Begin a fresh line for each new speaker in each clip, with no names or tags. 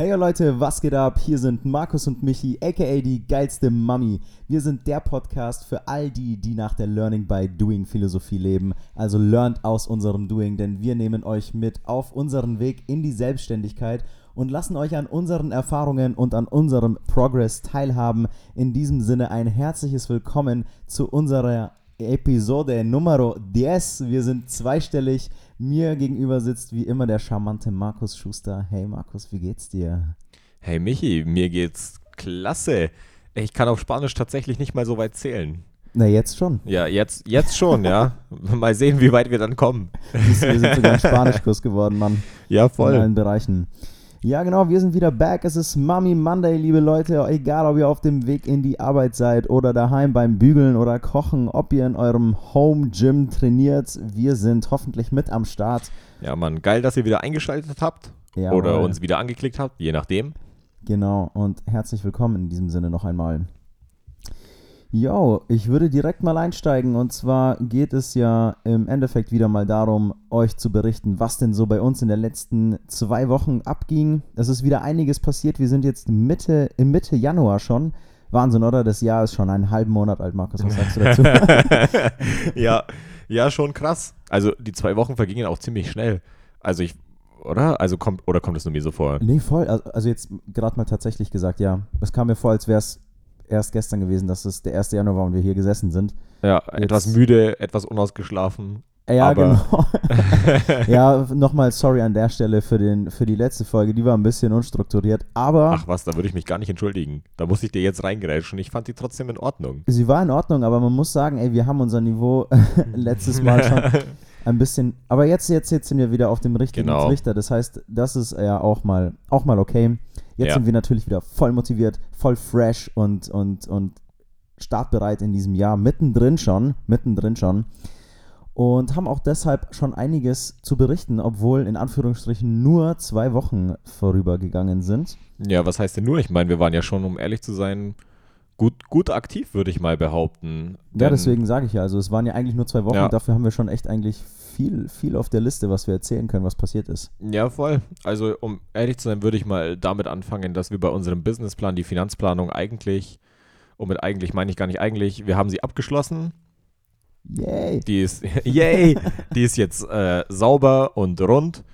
Hey Leute, was geht ab? Hier sind Markus und Michi, aka die geilste Mami. Wir sind der Podcast für all die, die nach der Learning by Doing Philosophie leben. Also lernt aus unserem Doing, denn wir nehmen euch mit auf unseren Weg in die Selbstständigkeit und lassen euch an unseren Erfahrungen und an unserem Progress teilhaben. In diesem Sinne ein herzliches Willkommen zu unserer Episode Numero 10. Wir sind zweistellig. Mir gegenüber sitzt wie immer der charmante Markus Schuster. Hey Markus, wie geht's dir?
Hey Michi, mir geht's klasse. Ich kann auf Spanisch tatsächlich nicht mal so weit zählen.
Na, jetzt schon.
Ja, jetzt, jetzt schon, ja. Mal sehen, wie weit wir dann kommen.
Wir sind sogar ein Spanischkurs geworden, Mann.
Ja, voll.
In allen Bereichen. Ja, genau, wir sind wieder back. Es ist Mummy Monday, liebe Leute. Egal, ob ihr auf dem Weg in die Arbeit seid oder daheim beim Bügeln oder Kochen, ob ihr in eurem Home Gym trainiert, wir sind hoffentlich mit am Start.
Ja, Mann, geil, dass ihr wieder eingeschaltet habt
Ja,
oder uns wieder angeklickt habt, je nachdem.
Genau, und herzlich willkommen in diesem Sinne noch einmal. Jo, ich würde direkt mal einsteigen und zwar geht es ja im Endeffekt wieder mal darum, euch zu berichten, was denn so bei uns in den letzten zwei Wochen abging. Es ist wieder einiges passiert. Wir sind jetzt Mitte, im Mitte Januar schon. Wahnsinn, oder? Das Jahr ist schon einen halben Monat alt, Markus. Was sagst du dazu?
ja, ja, schon krass. Also die zwei Wochen vergingen auch ziemlich schnell. Also ich, oder? Also kommt, oder kommt es nur mir so vor?
nee, voll. Also also jetzt gerade mal tatsächlich gesagt, ja. Es kam mir vor, als wäre es erst gestern gewesen, dass es der 1. Januar war und wir hier gesessen sind.
Ja,
Jetzt-
etwas müde, etwas unausgeschlafen.
Ja, genau. ja, nochmal sorry an der Stelle für, den, für die letzte Folge. Die war ein bisschen unstrukturiert, aber
Ach was, da würde ich mich gar nicht entschuldigen. Da muss ich dir jetzt reingrätschen. Ich fand die trotzdem in Ordnung.
sie war in Ordnung. Aber man muss sagen, ey, wir haben unser Niveau letztes Mal schon ein bisschen. Aber jetzt, jetzt, jetzt sind wir wieder auf dem richtigen
Genau.
Trichter. Das heißt, das ist ja auch mal, auch mal okay. Jetzt
Ja.
sind wir natürlich wieder voll motiviert, voll fresh und, und, und startbereit in diesem Jahr. Mittendrin schon, mittendrin schon. Und haben auch deshalb schon einiges zu berichten, obwohl in Anführungsstrichen nur zwei Wochen vorübergegangen sind.
Ja, was heißt denn nur? Ich meine, wir waren ja schon, um ehrlich zu sein, gut, gut aktiv, würde ich mal behaupten.
Ja, deswegen sage ich ja, also es waren ja eigentlich nur zwei Wochen,
Ja.
dafür haben wir schon echt eigentlich viel, viel auf der Liste, was wir erzählen können, was passiert ist.
Ja, voll. Also, um ehrlich zu sein, würde ich mal damit anfangen, dass wir bei unserem Businessplan, die Finanzplanung eigentlich, und mit eigentlich meine ich gar nicht eigentlich, wir haben sie abgeschlossen.
Yay!
Die ist, yay, die ist jetzt äh, sauber und rund.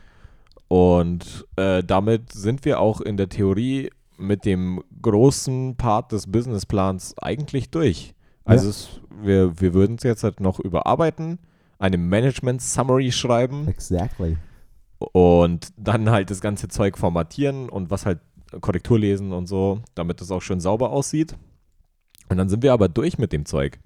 Und äh, damit sind wir auch in der Theorie mit dem großen Part des Businessplans eigentlich durch. Also
Ja.
es, wir, wir würden es jetzt halt noch überarbeiten, eine Management Summary schreiben
Exactly.
und dann halt das ganze Zeug formatieren und was halt Korrektur lesen und so, damit es auch schön sauber aussieht. Und dann sind wir aber durch mit dem Zeug.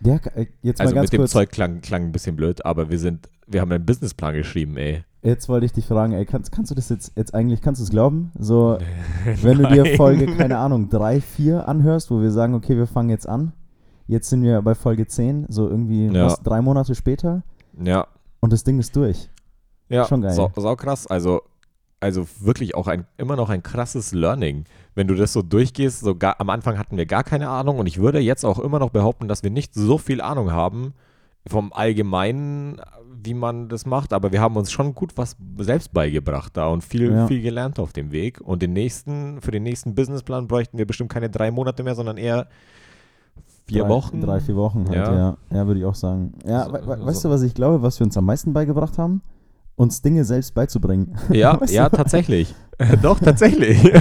Ja, äh, jetzt
Also
mal ganz
mit dem
kurz,
Zeug klang, klang ein bisschen blöd, aber wir sind, wir haben einen Businessplan geschrieben, ey.
Jetzt wollte ich dich fragen, ey, kannst, kannst du das jetzt, jetzt eigentlich, kannst du es glauben? So, wenn du dir. Folge, keine Ahnung, 3, 4 anhörst, wo wir sagen, okay, wir fangen jetzt an, jetzt sind wir bei Folge 10, so irgendwie
Ja.
was, drei Monate später
Ja,
und das Ding ist durch.
ja,
Schon geil.
Sau, sau krass. Also, also wirklich auch ein, immer noch ein krasses Learning. Wenn du das so durchgehst, so gar, am Anfang hatten wir gar keine Ahnung und ich würde jetzt auch immer noch behaupten, dass wir nicht so viel Ahnung haben vom Allgemeinen, wie man das macht, aber wir haben uns schon gut was selbst beigebracht da und viel,
Ja.
viel gelernt auf dem Weg. Und den nächsten, für den nächsten Businessplan bräuchten wir bestimmt keine drei Monate mehr, sondern eher vier
drei,
Wochen.
Drei, vier Wochen halt, ja.
Ja.
Ja, würde ich auch sagen. Ja,
So-
we we
so-
weißt du, was ich glaube, was wir uns am meisten beigebracht haben? Uns Dinge selbst beizubringen.
Ja,
Weißt
ja,
du?
tatsächlich. Doch, tatsächlich.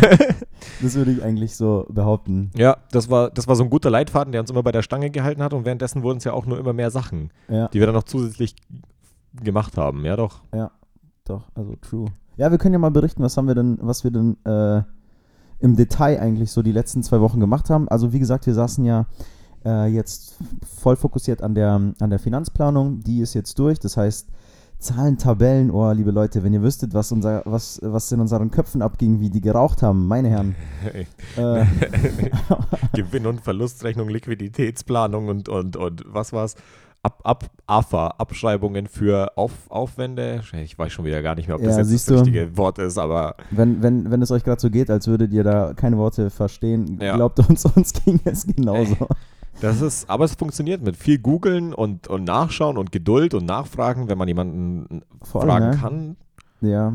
Das würde ich eigentlich so behaupten.
Ja, das war, das war so ein guter Leitfaden, der uns immer bei der Stange gehalten hat und währenddessen wurden es ja auch nur immer mehr Sachen,
Ja,
die wir dann noch zusätzlich gemacht haben. Ja, doch.
doch, also true. Ja, wir können ja mal berichten, was haben wir denn, was wir denn äh, im Detail eigentlich so die letzten zwei Wochen gemacht haben. Also wie gesagt, wir saßen ja äh, jetzt voll fokussiert an der, an der Finanzplanung. Die ist jetzt durch. Das heißt, Zahlen, Tabellen, oh, liebe Leute, wenn ihr wüsstet, was, unser, was, was in unseren Köpfen abging, wie die geraucht haben, meine Herren. Äh,
Gewinn- und Verlustrechnung, Liquiditätsplanung und, und, und was war's? Ab, ab, AFA, Abschreibungen für Auf, Aufwände. Ich weiß schon wieder gar nicht mehr, ob das
Ja,
jetzt das
du.
richtige Wort ist, aber
wenn, wenn, wenn es euch gerade so geht, als würdet ihr da keine Worte verstehen,
Ja.
glaubt uns, uns ging es genauso.
Das ist, aber es funktioniert mit viel googeln und, und nachschauen und Geduld und nachfragen, wenn man jemanden
Voll,
fragen
ne?
kann.
Ja,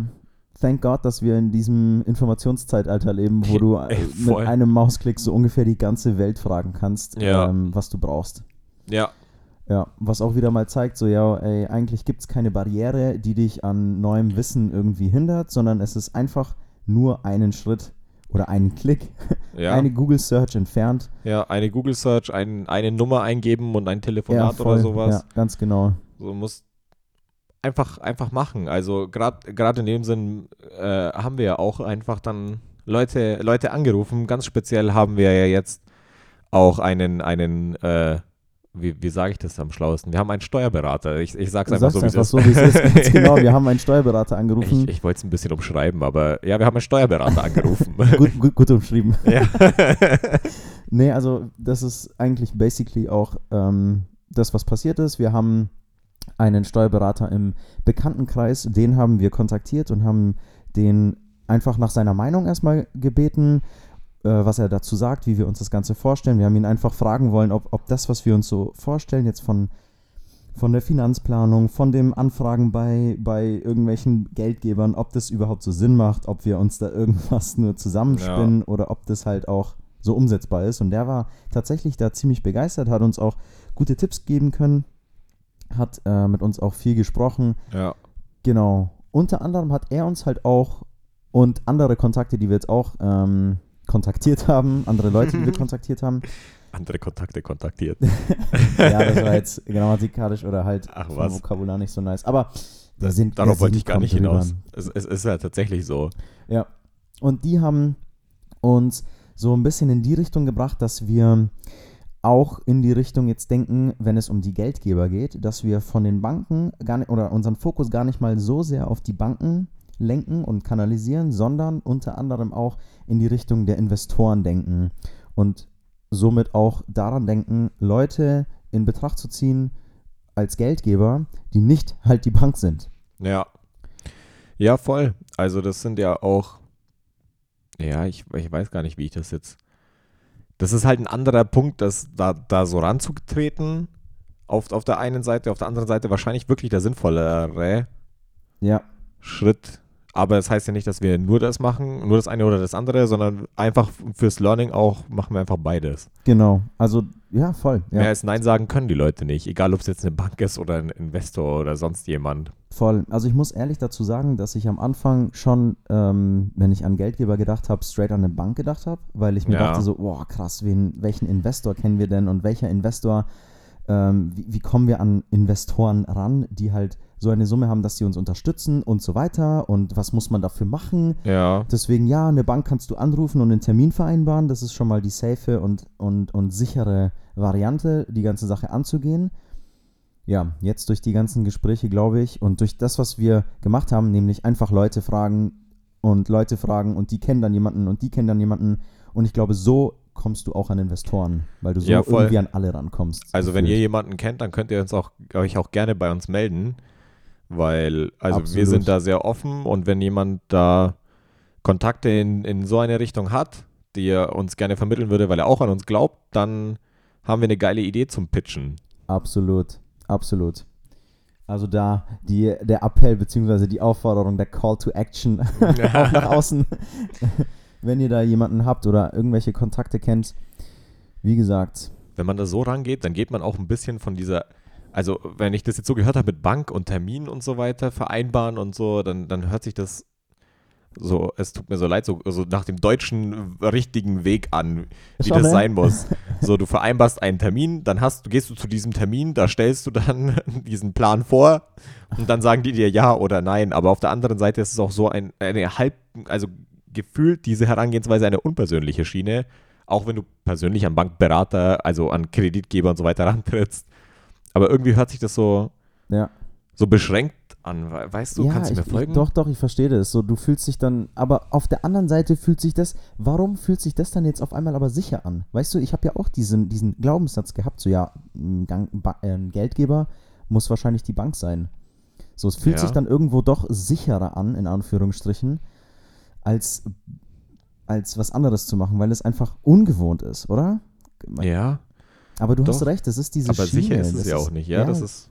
thank God, dass wir in diesem Informationszeitalter leben, wo du
Ey,
mit einem Mausklick so ungefähr die ganze Welt fragen kannst,
Ja.
ähm, was du brauchst.
Ja,
Ja, was auch wieder mal zeigt, so ja, ey, eigentlich gibt es keine Barriere, die dich an neuem Wissen irgendwie hindert, sondern es ist einfach nur einen Schritt oder einen Klick,
ja.
eine Google Search entfernt.
ja, eine Google Search, ein, eine Nummer eingeben und ein Telefonat
voll.
oder sowas.
Ja, ganz genau.
So muss einfach, einfach machen. Also gerade in dem Sinn äh, haben wir ja auch einfach dann Leute, Leute angerufen. Ganz speziell haben wir ja jetzt auch einen, einen äh, wie, wie sage ich das am schlauesten? Wir haben einen Steuerberater. Ich, ich sage es einfach so, wie es ist.
so, wie es ist. Ganz genau, wir haben einen Steuerberater angerufen.
Ich, ich wollte es ein bisschen umschreiben, aber ja, wir haben einen Steuerberater angerufen.
gut, gut, gut umschrieben.
ja.
Nee, also das ist eigentlich basically auch ähm, das, was passiert ist. Wir haben einen Steuerberater im Bekanntenkreis, den haben wir kontaktiert und haben den einfach nach seiner Meinung erstmal gebeten, was er dazu sagt, wie wir uns das Ganze vorstellen. Wir haben ihn einfach fragen wollen, ob, ob das, was wir uns so vorstellen, jetzt von, von der Finanzplanung, von dem Anfragen bei, bei irgendwelchen Geldgebern, ob das überhaupt so Sinn macht, ob wir uns da irgendwas nur zusammenspinnen oder ob das halt auch so umsetzbar ist. Und der war tatsächlich da ziemlich begeistert, hat uns auch gute Tipps geben können, hat äh, mit uns auch viel gesprochen.
ja.
Genau. Unter anderem hat er uns halt auch und andere Kontakte, die wir jetzt auch ähm, kontaktiert haben, andere Leute, die wir kontaktiert haben.
Andere Kontakte kontaktiert.
ja, das war jetzt grammatikalisch oder halt
Ach,
vom
was.
Vokabular nicht so nice. Aber wir
Das,
sind,
darauf wollte ich gar nicht hinaus. Es, es ist ja tatsächlich so.
Ja. Und die haben uns so ein bisschen in die Richtung gebracht, dass wir auch in die Richtung jetzt denken, wenn es um die Geldgeber geht, dass wir von den Banken gar nicht, oder unseren Fokus gar nicht mal so sehr auf die Banken lenken und kanalisieren, sondern unter anderem auch in die Richtung der Investoren denken und somit auch daran denken, Leute in Betracht zu ziehen als Geldgeber, die nicht halt die Bank sind.
Ja. Ja, voll. Also das sind ja auch, ja, ich, ich weiß gar nicht, wie ich das jetzt. Das ist halt ein anderer Punkt, das da, da so ranzutreten. Auf, auf der einen Seite, auf der anderen Seite wahrscheinlich wirklich der sinnvollere
Ja,
Schritt. Aber das heißt ja nicht, dass wir nur das machen, nur das eine oder das andere, sondern einfach fürs Learning auch machen wir einfach beides.
genau. Also, ja, voll. Ja.
Mehr als Nein sagen können die Leute nicht, egal ob es jetzt eine Bank ist oder ein Investor oder sonst jemand.
Voll. Also ich muss ehrlich dazu sagen, dass ich am Anfang schon, ähm, wenn ich an Geldgeber gedacht habe, straight an eine Bank gedacht habe, weil ich mir
Ja.
dachte so, boah, krass, wen, welchen Investor kennen wir denn und welcher Investor, ähm, wie, wie kommen wir an Investoren ran, die halt so eine Summe haben, dass sie uns unterstützen und so weiter und was muss man dafür machen?
Ja.
Deswegen, ja, eine Bank kannst du anrufen und einen Termin vereinbaren. Das ist schon mal die safe und, und, und sichere Variante, die ganze Sache anzugehen. Ja, jetzt durch die ganzen Gespräche, glaube ich, und durch das, was wir gemacht haben, nämlich einfach Leute fragen und Leute fragen und die kennen dann jemanden und die kennen dann jemanden. Und ich glaube, so kommst du auch an Investoren, weil du so
Ja,
irgendwie an alle rankommst.
Also wenn ihr
gefühlt.
jemanden kennt, dann könnt ihr uns auch, euch auch gerne bei uns melden, weil also wir
Absolut.
sind da sehr offen und wenn jemand da Kontakte in, in so eine Richtung hat, die er uns gerne vermitteln würde, weil er auch an uns glaubt, dann haben wir eine geile Idee zum Pitchen.
Absolut, absolut. Also da die, der Appell bzw. die Aufforderung, der Call to Action auch nach außen. Wenn ihr da jemanden habt oder irgendwelche Kontakte kennt, wie gesagt,
Wenn man da so rangeht, dann geht man auch ein bisschen von dieser, also wenn ich das jetzt so gehört habe mit Bank und Termin und so weiter, vereinbaren und so, dann, dann hört sich das so, es tut mir so leid, so, so nach dem deutschen richtigen Weg an, wie
Schon,
das
ne?
sein muss. So, du vereinbarst einen Termin, dann hast du, gehst du zu diesem Termin, da stellst du dann diesen Plan vor und dann sagen die dir ja oder nein. Aber auf der anderen Seite ist es auch so ein, eine halb, also gefühlt diese Herangehensweise eine unpersönliche Schiene, auch wenn du persönlich an Bankberater, also an Kreditgeber und so weiter rantrittst. Aber irgendwie hört sich das so,
ja.
so beschränkt an. We- Weißt du,
ja,
kannst du
ich,
mir folgen?
Ich, doch, doch, ich verstehe das. So, du fühlst dich dann, aber auf der anderen Seite fühlt sich das, warum fühlt sich das dann jetzt auf einmal aber sicher an? Weißt du, ich habe ja auch diesen, diesen Glaubenssatz gehabt, so ja, ein, äh, ein Geldgeber muss wahrscheinlich die Bank sein. So, es fühlt
Ja.
sich dann irgendwo doch sicherer an, in Anführungsstrichen, als, als was anderes zu machen, weil es einfach ungewohnt ist, oder?
ja,
Aber du hast
doch.
recht, das ist diese
aber
Schiene.
sicher ist es
das
ja auch nicht. Ja, das ist.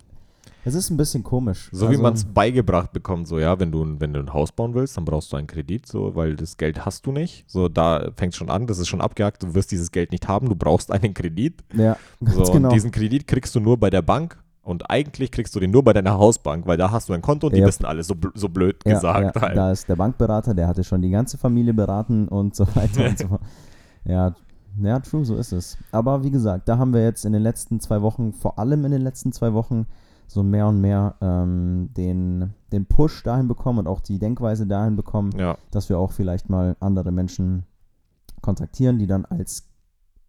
Es ist ein bisschen komisch.
So
Also,
wie man es beigebracht bekommt, so ja, wenn du, ein- wenn du ein Haus bauen willst, dann brauchst du einen Kredit, so, weil das Geld hast du nicht. So, da fängt schon an, das ist schon abgehakt, du wirst dieses Geld nicht haben, du brauchst einen Kredit.
Ja,
So,
genau.
Und diesen Kredit kriegst du nur bei der Bank und eigentlich kriegst du den nur bei deiner Hausbank, weil da hast du ein Konto und die
Ja.
wissen alles, so, so blöd
ja,
gesagt.
ja,
halt.
Da ist der Bankberater, der hatte schon die ganze Familie beraten und so weiter und so fort. Ja, ja, true, so ist es. Aber wie gesagt, da haben wir jetzt in den letzten zwei Wochen, vor allem in den letzten zwei Wochen, so mehr und mehr ähm, den, den Push dahin bekommen und auch die Denkweise dahin bekommen, dass wir auch vielleicht mal andere Menschen kontaktieren, die dann als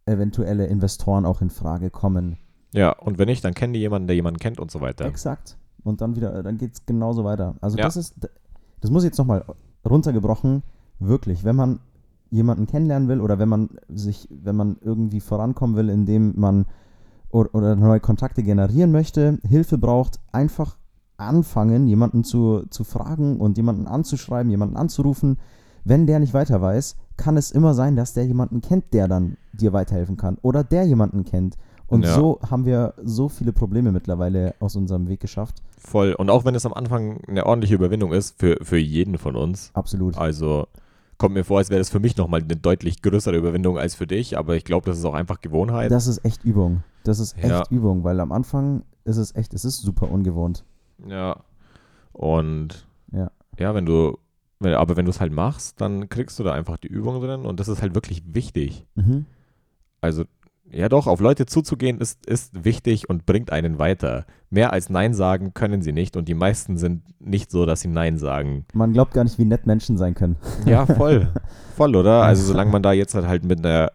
eventuelle Investoren auch in Frage kommen.
Ja, und wenn nicht, dann kennen die jemanden, der jemanden kennt und so weiter.
Exakt. Und dann wieder, dann geht es genauso weiter. Also
Ja.
das ist, das muss jetzt nochmal runtergebrochen, wirklich, wenn man jemanden kennenlernen will oder wenn man sich, wenn man irgendwie vorankommen will, indem man oder, oder neue Kontakte generieren möchte, Hilfe braucht, einfach anfangen, jemanden zu, zu fragen und jemanden anzuschreiben, jemanden anzurufen. Wenn der nicht weiter weiß, kann es immer sein, dass der jemanden kennt, der dann dir weiterhelfen kann oder der jemanden kennt. Und
Ja.
so haben wir so viele Probleme mittlerweile aus unserem Weg geschafft.
Voll. Und auch wenn es am Anfang eine ordentliche Überwindung ist, für, für jeden von uns,
Absolut.
Also kommt mir vor, als wäre das für mich nochmal eine deutlich größere Überwindung als für dich, aber ich glaube, das ist auch einfach Gewohnheit.
Das ist echt Übung. Das ist echt
Ja.
Übung, weil am Anfang ist es echt, es ist super ungewohnt.
ja. Und
Ja.
ja, wenn du, wenn, aber wenn du es halt machst, dann kriegst du da einfach die Übung drin und das ist halt wirklich wichtig.
Mhm.
Also, ja doch, auf Leute zuzugehen ist, ist wichtig und bringt einen weiter. Mehr als Nein sagen können sie nicht und die meisten sind nicht so, dass sie Nein sagen.
Man glaubt gar nicht, wie nett Menschen sein können.
Ja, voll. voll, oder? Also solange man da jetzt halt, halt mit einer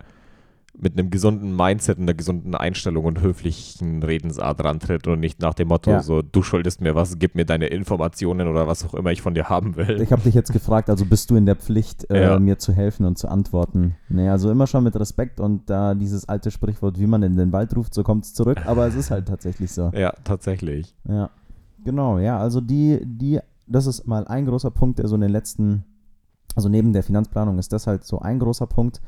mit einem gesunden Mindset und einer gesunden Einstellung und höflichen Redensart rantritt und nicht nach dem Motto
Ja.
so, du schuldest mir was, gib mir deine Informationen oder was auch immer ich von dir haben will.
Ich habe dich jetzt gefragt, also bist du in der Pflicht, äh,
Ja.
mir zu helfen und zu antworten? Nee, also immer schon mit Respekt und da dieses alte Sprichwort, wie man in den Wald ruft, so kommt es zurück, aber es ist halt tatsächlich so.
Ja, tatsächlich.
Ja, genau, ja, also die, die, das ist mal ein großer Punkt, der so in den letzten, also neben der Finanzplanung ist das halt so ein großer Punkt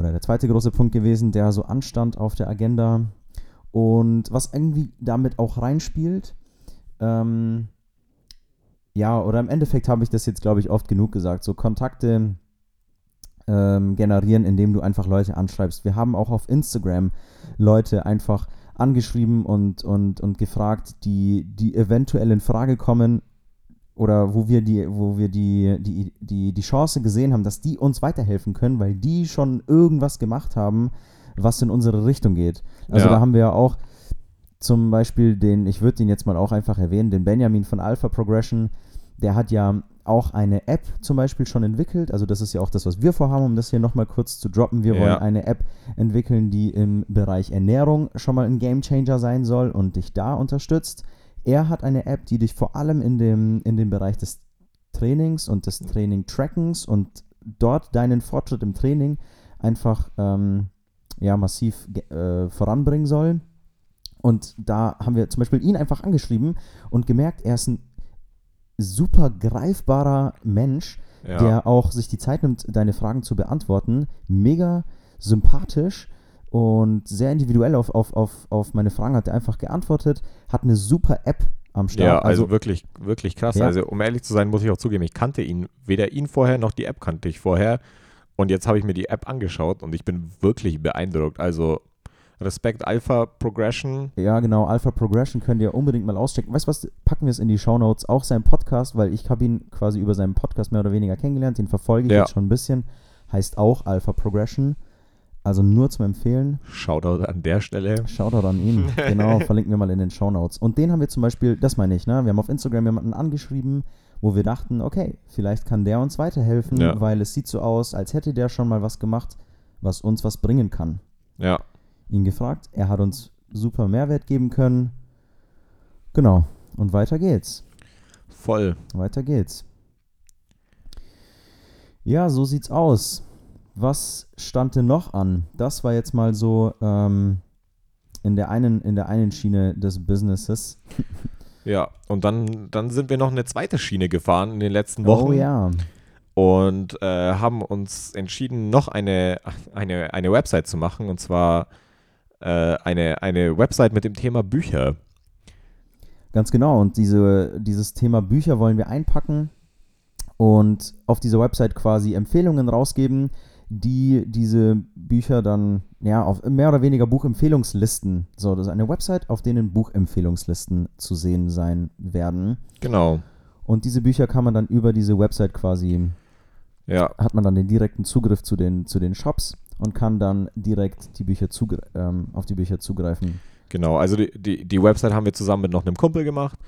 oder der zweite große Punkt gewesen, der so anstand auf der Agenda und was irgendwie damit auch reinspielt, ähm, ja, oder im Endeffekt habe ich das jetzt, glaube ich, oft genug gesagt, so Kontakte ähm, generieren, indem du einfach Leute anschreibst. Wir haben auch auf Instagram Leute einfach angeschrieben und, und, und gefragt, die, die eventuell in Frage kommen oder wo wir die, wo wir die, die, die, die Chance gesehen haben, dass die uns weiterhelfen können, weil die schon irgendwas gemacht haben, was in unsere Richtung geht. Also
Ja.
da haben wir ja auch zum Beispiel den, ich würde den jetzt mal auch einfach erwähnen, den Benjamin von Alpha Progression, der hat ja auch eine App zum Beispiel schon entwickelt. Also das ist ja auch das, was wir vorhaben, um das hier nochmal kurz zu droppen. Wir
Ja.
wollen eine App entwickeln, die im Bereich Ernährung schon mal ein Gamechanger sein soll und dich da unterstützt. Er hat eine App, die dich vor allem in dem, in dem Bereich des Trainings und des Training-Trackens und dort deinen Fortschritt im Training einfach ähm, ja, massiv äh, voranbringen soll. Und da haben wir zum Beispiel ihn einfach angeschrieben und gemerkt, er ist ein super greifbarer Mensch,
Ja.
der auch sich die Zeit nimmt, deine Fragen zu beantworten. Mega sympathisch und sehr individuell auf, auf, auf, auf meine Fragen hat er einfach geantwortet, hat eine super App am Start.
Ja, also, wirklich, wirklich krass.
Ja.
Also, um ehrlich zu sein, muss ich auch zugeben, ich kannte ihn, weder ihn vorher noch die App kannte ich vorher. Und jetzt habe ich mir die App angeschaut und ich bin wirklich beeindruckt. Also, Respekt Alpha Progression.
Ja, genau. Alpha Progression könnt ihr unbedingt mal auschecken. Weißt du was? Packen wir es in die Shownotes. Auch sein Podcast, weil ich habe ihn quasi über seinen Podcast mehr oder weniger kennengelernt. Den verfolge ich
Ja.
jetzt schon ein bisschen. Heißt auch Alpha Progression. Also nur zum Empfehlen.
Shoutout an der Stelle.
Shoutout an ihn. Genau, verlinken wir mal in den Shownotes. Und den haben wir zum Beispiel, das meine ich, ne? Wir haben auf Instagram jemanden angeschrieben, wo wir dachten, okay, vielleicht kann der uns weiterhelfen,
Ja.
weil es sieht so aus, als hätte der schon mal was gemacht, was uns was bringen kann
Ja,
ihn gefragt. Er hat uns super Mehrwert geben können. Genau. Und weiter geht's.
voll.
Weiter geht's. Ja, so sieht's aus. Was stand denn noch an? Das war jetzt mal so ähm, in, der einen, in der einen Schiene des Businesses.
Ja, und dann, dann sind wir noch eine zweite Schiene gefahren in den letzten Wochen.
Oh ja.
und äh, haben uns entschieden, noch eine, eine, eine Website zu machen und zwar äh, eine, eine Website mit dem Thema Bücher.
Ganz genau. Und diese, dieses Thema Bücher wollen wir einpacken und auf dieser Website quasi Empfehlungen rausgeben, die diese Bücher dann ja auf mehr oder weniger Buchempfehlungslisten. So, das ist eine Website, auf denen Buchempfehlungslisten zu sehen sein werden.
Genau.
Und diese Bücher kann man dann über diese Website quasi,
Ja,
hat man dann den direkten Zugriff zu den, zu den Shops und kann dann direkt die Bücher ähm, auf die Bücher zugreifen.
genau. Also die, die, die Website haben wir zusammen mit noch einem Kumpel gemacht.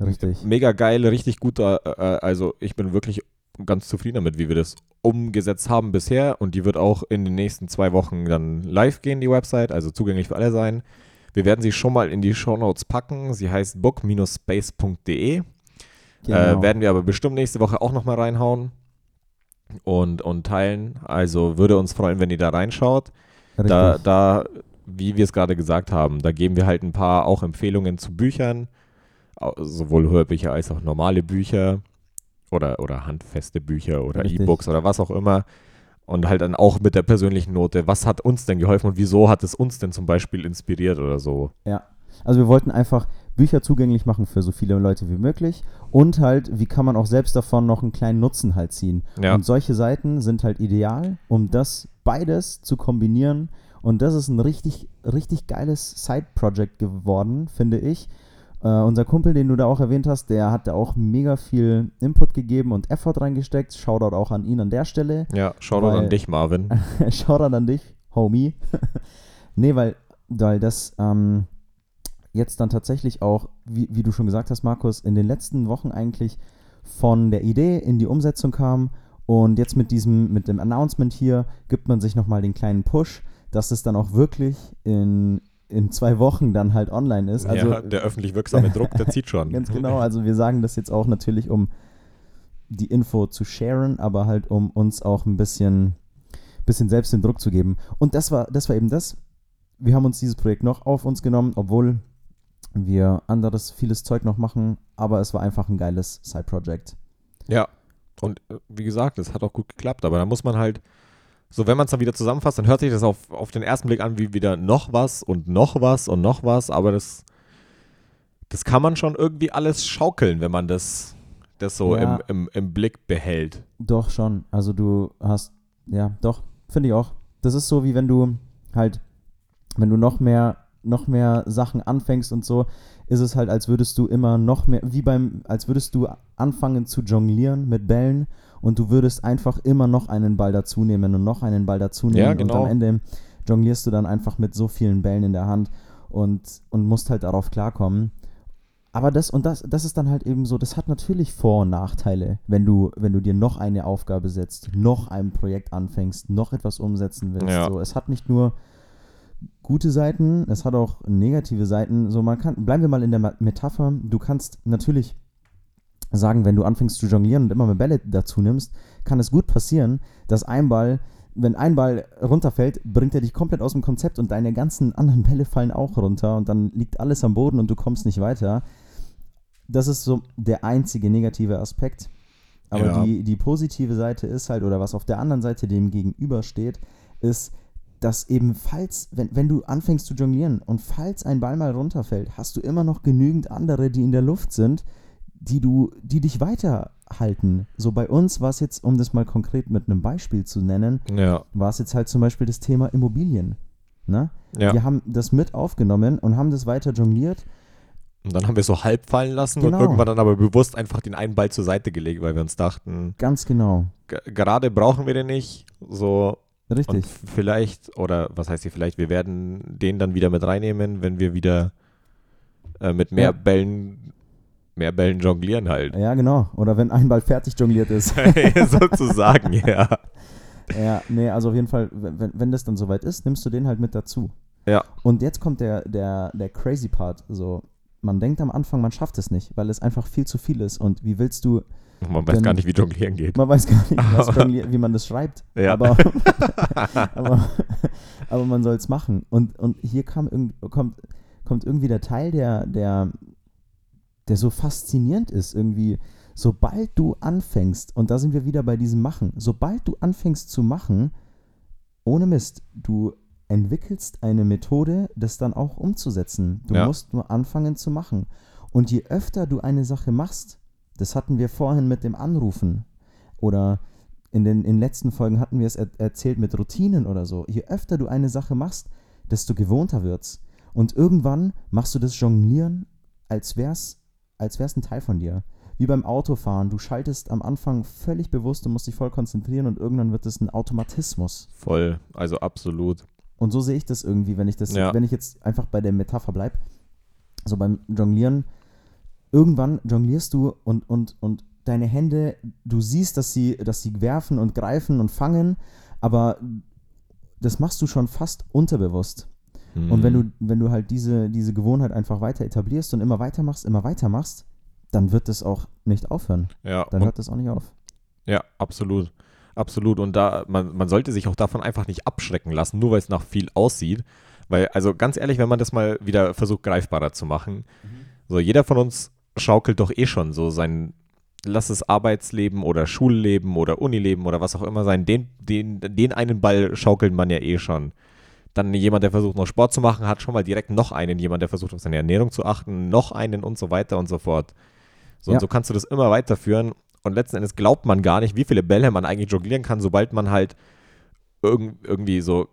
Richtig.
Mega geil, richtig guter. Äh, also ich bin wirklich ganz zufrieden damit, wie wir das umgesetzt haben bisher. Und die wird auch in den nächsten zwei Wochen dann live gehen, die Website, also zugänglich für alle sein. Wir werden sie schon mal in die Shownotes packen. Sie heißt book-space.de.
Genau.
Äh, werden wir aber bestimmt nächste Woche auch nochmal reinhauen und, und teilen. Also würde uns freuen, wenn ihr da reinschaut.
Richtig.
Da, da, wie wir es gerade gesagt haben, da geben wir halt ein paar auch Empfehlungen zu Büchern, sowohl Hörbücher als auch normale Bücher oder, oder handfeste Bücher oder. E-Books oder was auch immer. Und halt dann auch mit der persönlichen Note, was hat uns denn geholfen und wieso hat es uns denn zum Beispiel inspiriert oder so.
Ja. Also wir wollten einfach Bücher zugänglich machen für so viele Leute wie möglich und halt, wie kann man auch selbst davon noch einen kleinen Nutzen halt ziehen.
Ja.
Und solche Seiten sind halt ideal, um das beides zu kombinieren. Und das ist ein richtig, richtig geiles Side-Project geworden, finde ich. Äh, unser Kumpel, den du da auch erwähnt hast, der hat da auch mega viel Input gegeben und Effort reingesteckt. Shoutout auch an ihn an der Stelle.
Ja, doch
Weil-
an dich, Marvin.
Shoutout an dich, Homie. nee, weil, weil das ähm, jetzt dann tatsächlich auch, wie, wie du schon gesagt hast, Markus, in den letzten Wochen eigentlich von der Idee in die Umsetzung kam. Und jetzt mit diesem, mit dem Announcement hier gibt man sich nochmal den kleinen Push, dass es dann auch wirklich in, in zwei Wochen dann halt online ist. Also
ja, der öffentlich wirksame Druck, der zieht schon.
Ganz genau, also wir sagen das jetzt auch natürlich, um die Info zu sharen, aber halt um uns auch ein bisschen, bisschen selbst den Druck zu geben. Und das war, das war eben das. Wir haben uns dieses Projekt noch auf uns genommen, obwohl wir anderes, vieles Zeug noch machen, aber es war einfach ein geiles Side-Project.
Ja, und äh, wie gesagt, es hat auch gut geklappt, aber da muss man halt, so wenn man es dann wieder zusammenfasst, dann hört sich das auf, auf den ersten Blick an wie wieder noch was und noch was und noch was, aber das, das kann man schon irgendwie alles schaukeln, wenn man das, das so
Ja.
im, im, im Blick behält.
Doch schon. Also du hast, ja, doch, finde ich auch. Das ist so, wie wenn du halt, wenn du noch mehr, noch mehr Sachen anfängst und so, ist es halt, als würdest du immer noch mehr, wie beim, als würdest du anfangen zu jonglieren mit Bällen und du würdest einfach immer noch einen Ball dazu nehmen und noch einen Ball dazu nehmen
Ja,
und
genau.
am Ende jonglierst du dann einfach mit so vielen Bällen in der Hand und, und musst halt darauf klarkommen. Aber das und das, das ist dann halt eben so, das hat natürlich Vor- und Nachteile, wenn du, wenn du dir noch eine Aufgabe setzt, noch ein Projekt anfängst, noch etwas umsetzen willst.
Ja.
So, es hat nicht nur gute Seiten, es hat auch negative Seiten. So, man kann, bleiben wir mal in der Metapher, du kannst natürlich sagen, wenn du anfängst zu jonglieren und immer mehr Bälle dazu nimmst, kann es gut passieren, dass ein Ball, wenn ein Ball runterfällt, bringt er dich komplett aus dem Konzept und deine ganzen anderen Bälle fallen auch runter und dann liegt alles am Boden und du kommst nicht weiter. Das ist so der einzige negative Aspekt. Aber
Ja.
die, die positive Seite ist halt, oder was auf der anderen Seite dem gegenübersteht, ist, dass eben falls, wenn, wenn du anfängst zu jonglieren und falls ein Ball mal runterfällt, hast du immer noch genügend andere, die in der Luft sind, die du, die dich weiterhalten. So bei uns war es jetzt, um das mal konkret mit einem Beispiel zu nennen,
Ja,
war es jetzt halt zum Beispiel das Thema Immobilien. Ne?
ja.
Wir haben das mit aufgenommen und haben das weiter jongliert.
Und dann haben wir es so halb fallen lassen
Genau.
und irgendwann dann aber bewusst einfach den einen Ball zur Seite gelegt, weil wir uns dachten,
Ganz genau.
ge- gerade brauchen wir den nicht. So, Und
Richtig.
vielleicht, oder was heißt hier vielleicht, wir werden den dann wieder mit reinnehmen, wenn wir wieder äh, mit mehr
Ja.
Bällen, mehr Bällen jonglieren halt.
Ja, genau. Oder wenn ein Ball fertig jongliert ist.
Sozusagen, ja.
Ja, nee, also auf jeden Fall, wenn, wenn- das dann soweit ist, nimmst du den halt mit dazu.
Ja.
Und jetzt kommt der, der, der crazy Part. So, man denkt am Anfang, man schafft es nicht, weil es einfach viel zu viel ist. Und wie willst du,
Man weiß gar nicht, wie jonglieren geht.
man weiß gar nicht, wie man das schreibt.
Ja.
Aber, aber, aber man soll es machen. Und, und hier kam irgend, kommt, kommt irgendwie der Teil, der, der, der so faszinierend ist, irgendwie. Sobald du anfängst, und da sind wir wieder bei diesem Machen, sobald du anfängst zu machen, ohne Mist, du entwickelst eine Methode, das dann auch umzusetzen. Du
Ja.
musst nur anfangen zu machen. Und je öfter du eine Sache machst, das hatten wir vorhin mit dem Anrufen oder in den, in den letzten Folgen hatten wir es er erzählt mit Routinen oder so. Je öfter du eine Sache machst, desto gewohnter wird's. Und irgendwann machst du das Jonglieren, als wär's, als wär's ein Teil von dir. Wie beim Autofahren. Du schaltest am Anfang völlig bewusst und musst dich voll konzentrieren und irgendwann wird es ein Automatismus.
Voll, also absolut.
Und so sehe ich das irgendwie, wenn ich das,
Ja.
wenn ich jetzt einfach bei der Metapher bleibe. So beim Jonglieren, irgendwann jonglierst du und, und, und deine Hände, du siehst, dass sie, dass sie werfen und greifen und fangen, aber das machst du schon fast unterbewusst. Und wenn
Mhm.
du, wenn du halt diese, diese Gewohnheit einfach weiter etablierst und immer weitermachst, immer weitermachst, dann wird das auch nicht aufhören.
ja,
Dann hört das auch nicht auf.
Ja, absolut. Absolut. Und da, man, man sollte sich auch davon einfach nicht abschrecken lassen, nur weil es nach viel aussieht. Weil, also ganz ehrlich, wenn man das mal wieder versucht, greifbarer zu machen, so jeder von uns schaukelt doch eh schon so sein, lass es Arbeitsleben oder Schulleben oder Unileben oder was auch immer sein, den, den, den einen Ball schaukelt man ja eh schon. Dann jemand, der versucht noch Sport zu machen, hat schon mal direkt noch einen, jemand, der versucht auf seine Ernährung zu achten, noch einen und so weiter und so fort. So,
Ja.
und so kannst du das immer weiterführen. Und letzten Endes glaubt man gar nicht, wie viele Bälle man eigentlich jonglieren kann, sobald man halt irg irgendwie so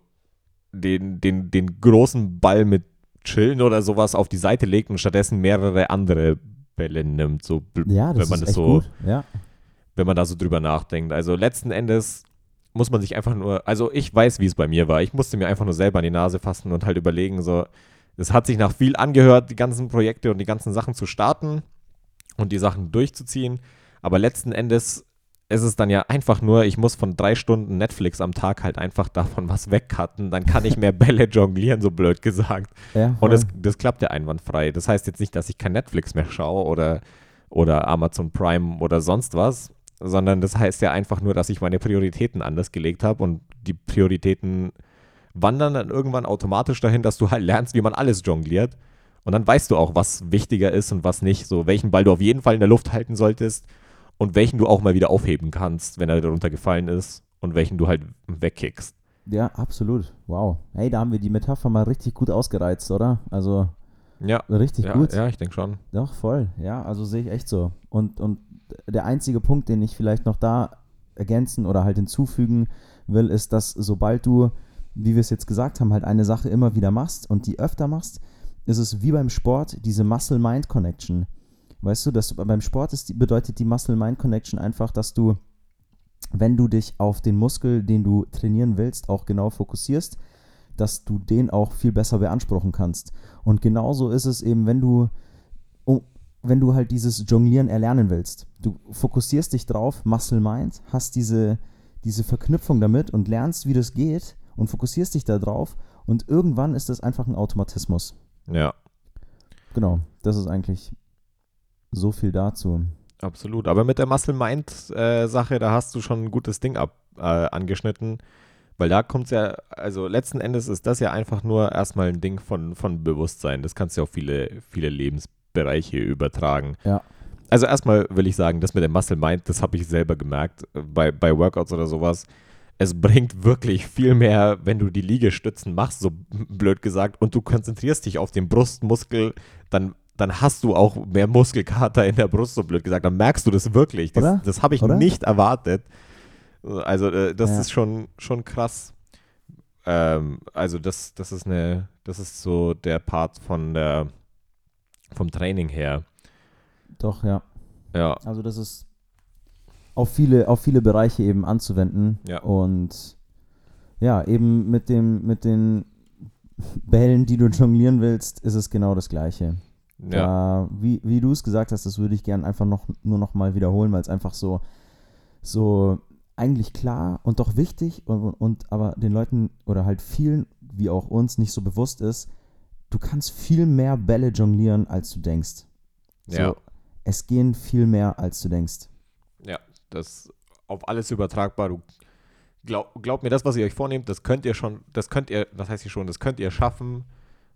den, den, den großen Ball mit Chillen oder sowas auf die Seite legt und stattdessen mehrere andere Bälle nimmt. So,
Ja, das
wenn man
ist
das so,
gut. Ja.
wenn man da so drüber nachdenkt. Also letzten Endes muss man sich einfach nur, also ich weiß, wie es bei mir war. Ich musste mir einfach nur selber an die Nase fassen und halt überlegen, so, es hat sich nach viel angehört, die ganzen Projekte und die ganzen Sachen zu starten und die Sachen durchzuziehen. Aber letzten Endes ist es dann ja einfach nur, ich muss von drei Stunden Netflix am Tag halt einfach davon was wegcutten. Dann kann ich mehr Bälle jonglieren, so blöd gesagt.
ja
Und das, das klappt ja einwandfrei. Das heißt jetzt nicht, dass ich kein Netflix mehr schaue oder, oder Amazon Prime oder sonst was, sondern das heißt ja einfach nur, dass ich meine Prioritäten anders gelegt habe und die Prioritäten wandern dann irgendwann automatisch dahin, dass du halt lernst, wie man alles jongliert. Und dann weißt du auch, was wichtiger ist und was nicht. So, welchen Ball du auf jeden Fall in der Luft halten solltest und welchen du auch mal wieder aufheben kannst, wenn er darunter gefallen ist und welchen du halt wegkickst.
Ja, absolut. Wow. Hey, da haben wir die Metapher mal richtig gut ausgereizt, oder? Also
Ja,
richtig
ja,
gut.
ja ich denke schon.
Doch, voll. Ja, also sehe ich echt so. Und, und der einzige Punkt, den ich vielleicht noch da ergänzen oder halt hinzufügen will, ist, dass sobald du, wie wir es jetzt gesagt haben, halt eine Sache immer wieder machst und die öfter machst, ist es wie beim Sport diese Muscle-Mind-Connection. Weißt du, dass beim Sport ist, bedeutet die Muscle-Mind-Connection einfach, dass du, wenn du dich auf den Muskel, den du trainieren willst, auch genau fokussierst, dass du den auch viel besser beanspruchen kannst. Und genauso ist es eben, wenn du, wenn du halt dieses Jonglieren erlernen willst. Du fokussierst dich drauf, Muscle Mind, hast diese, diese Verknüpfung damit und lernst, wie das geht und fokussierst dich da drauf und irgendwann ist das einfach ein Automatismus.
Ja.
Genau, das ist eigentlich so viel dazu.
Absolut. Aber mit der Muscle-Mind-Sache, da hast du schon ein gutes Ding ab, äh, angeschnitten. Weil da kommt es ja, also letzten Endes ist das ja einfach nur erstmal ein Ding von, von Bewusstsein. Das kannst du ja auf viele, viele Lebensbereiche übertragen.
Ja.
Also erstmal will ich sagen, das mit dem Muscle Mind, das habe ich selber gemerkt äh, bei, bei Workouts oder sowas. Es bringt wirklich viel mehr, wenn du die Liegestützen machst, so blöd gesagt, und du konzentrierst dich auf den Brustmuskel, dann, dann hast du auch mehr Muskelkater in der Brust, so blöd gesagt. Dann merkst du das wirklich. Das,
Oder?
das habe ich
Oder?
nicht erwartet. Also äh, das
Ja.
ist schon, schon krass. Ähm, also das, das ist eine, das ist so der Part von der, vom Training her.
Doch, ja.
Ja.
Also das ist auf viele, auf viele Bereiche eben anzuwenden.
Ja.
Und ja, eben mit dem, mit den Bällen, die du jonglieren willst, ist es genau das Gleiche.
Ja.
Da, wie, wie du es gesagt hast, das würde ich gerne einfach noch, nur noch mal wiederholen, weil es einfach so, so eigentlich klar und doch wichtig und, und aber den Leuten oder halt vielen, wie auch uns, nicht so bewusst ist, du kannst viel mehr Bälle jonglieren, als du denkst. So,
Ja.
Es gehen viel mehr, als du denkst.
Ja, das auf alles übertragbar. Du glaub, glaub mir, das, was ihr euch vornehmt, das könnt ihr schon, das könnt ihr, das heißt hier schon, das könnt ihr schaffen.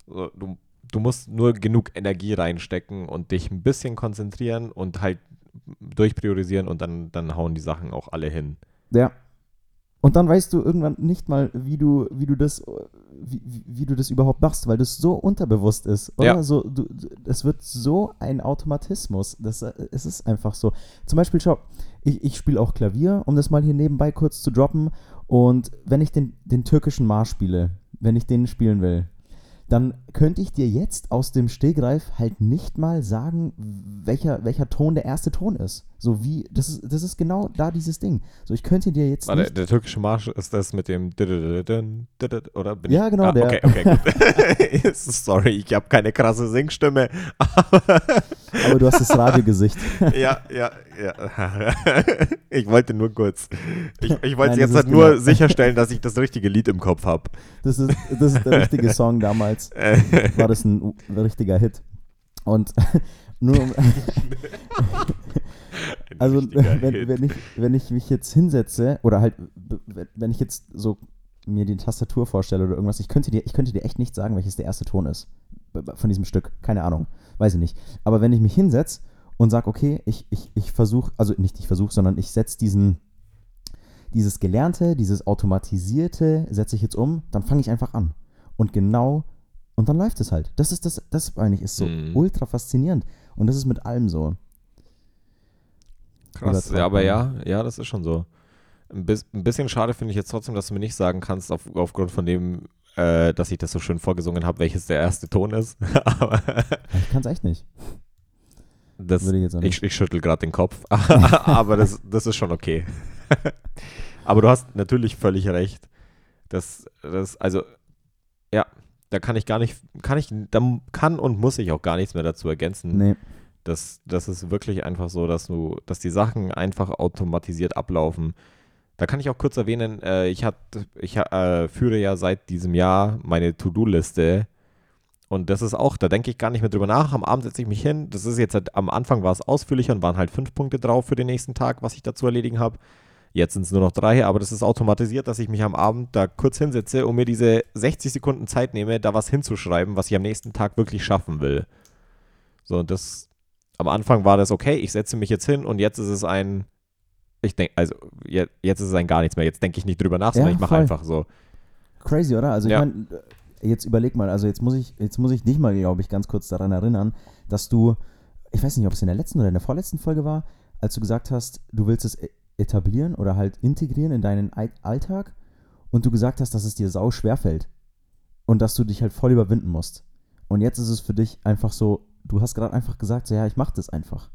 Du, du musst nur genug Energie reinstecken und dich ein bisschen konzentrieren und halt durchpriorisieren und dann, dann hauen die Sachen auch alle hin.
Ja. Und dann weißt du irgendwann nicht mal, wie du, wie du das, wie, wie du das überhaupt machst, weil das so unterbewusst ist. Oder?
Ja.
So, du, es wird so ein Automatismus. Das, es ist einfach so. Zum Beispiel, schau, ich, ich spiele auch Klavier, um das mal hier nebenbei kurz zu droppen. Und wenn ich den, den türkischen Marsch spiele, wenn ich den spielen will, dann könnte ich dir jetzt aus dem Stegreif halt nicht mal sagen, welcher, welcher Ton der erste Ton ist. So wie, das ist, das ist genau da dieses Ding. So, ich könnte dir jetzt
Warte, der türkische Marsch ist das mit dem oder? Bin
Ja,
ich?
genau,
Ah,
der.
Okay, okay, gut. Sorry, ich habe keine krasse Singstimme.
Aber du hast das Radiogesicht.
ja, ja, ja. Ich wollte nur kurz. Ich, ich wollte
Nein,
jetzt halt nur
genau-
sicherstellen, dass ich das richtige Lied im Kopf habe.
Das ist, das ist der richtige Song damals. War das ein, richtiger Hit. Und nur um, also wenn, wenn, ich, wenn ich mich jetzt hinsetze oder halt, wenn ich jetzt so mir die Tastatur vorstelle oder irgendwas, ich könnte dir, ich könnte dir echt nicht sagen, welches der erste Ton ist von diesem Stück. Keine Ahnung. Weiß ich nicht. Aber wenn ich mich hinsetze und sage, okay, ich, ich, ich versuche, also nicht ich versuche, sondern ich setze diesen, dieses Gelernte, dieses Automatisierte, setze ich jetzt um, dann fange ich einfach an. Und genau, und dann läuft es halt. Das ist das, das meine ich, ist so
Mhm.
ultra faszinierend. Und das ist mit allem so.
Krass, ja, aber ja, ja, das ist schon so. Ein bisschen schade finde ich jetzt trotzdem, dass du mir nicht sagen kannst, auf, aufgrund von dem, äh, dass ich das so schön vorgesungen habe, welches der erste Ton ist.
Ich kann es echt nicht.
das,
ich
ich, ich schüttel gerade den Kopf. aber das, das ist schon okay. aber du hast natürlich völlig recht. Das, das, also, ja, da kann ich gar nicht, kann ich, da kann und muss ich auch gar nichts mehr dazu ergänzen.
Nee.
Das, das ist wirklich einfach so, dass du, dass die Sachen einfach automatisiert ablaufen. Da kann ich auch kurz erwähnen, äh, ich, hat, ich äh, führe ja seit diesem Jahr meine To-Do-Liste. Und das ist auch, da denke ich gar nicht mehr drüber nach. Am Abend setze ich mich hin. Das ist jetzt, halt, am Anfang war es ausführlicher und waren halt fünf Punkte drauf für den nächsten Tag, was ich da zu erledigen habe. Jetzt sind es nur noch drei, aber das ist automatisiert, dass ich mich am Abend da kurz hinsetze und mir diese 60 Sekunden Zeit nehme, da was hinzuschreiben, was ich am nächsten Tag wirklich schaffen will. So, und das, am Anfang war das okay, ich setze mich jetzt hin und jetzt ist es ein, ich denke, also je, jetzt ist es ein gar nichts mehr. Jetzt denke ich nicht drüber nach, sondern
Ja,
ich mache einfach so.
Crazy, oder? Also
Ja.
ich meine, jetzt überleg mal, also jetzt muss ich, jetzt muss ich dich mal, glaube ich, ganz kurz daran erinnern, dass du, ich weiß nicht, ob es in der letzten oder in der vorletzten Folge war, als du gesagt hast, du willst es e- etablieren oder halt integrieren in deinen Ei- Alltag und du gesagt hast, dass es dir sau schwer fällt und dass du dich halt voll überwinden musst. Und jetzt ist es für dich einfach so, du hast gerade einfach gesagt, so, ja, ich mach das einfach.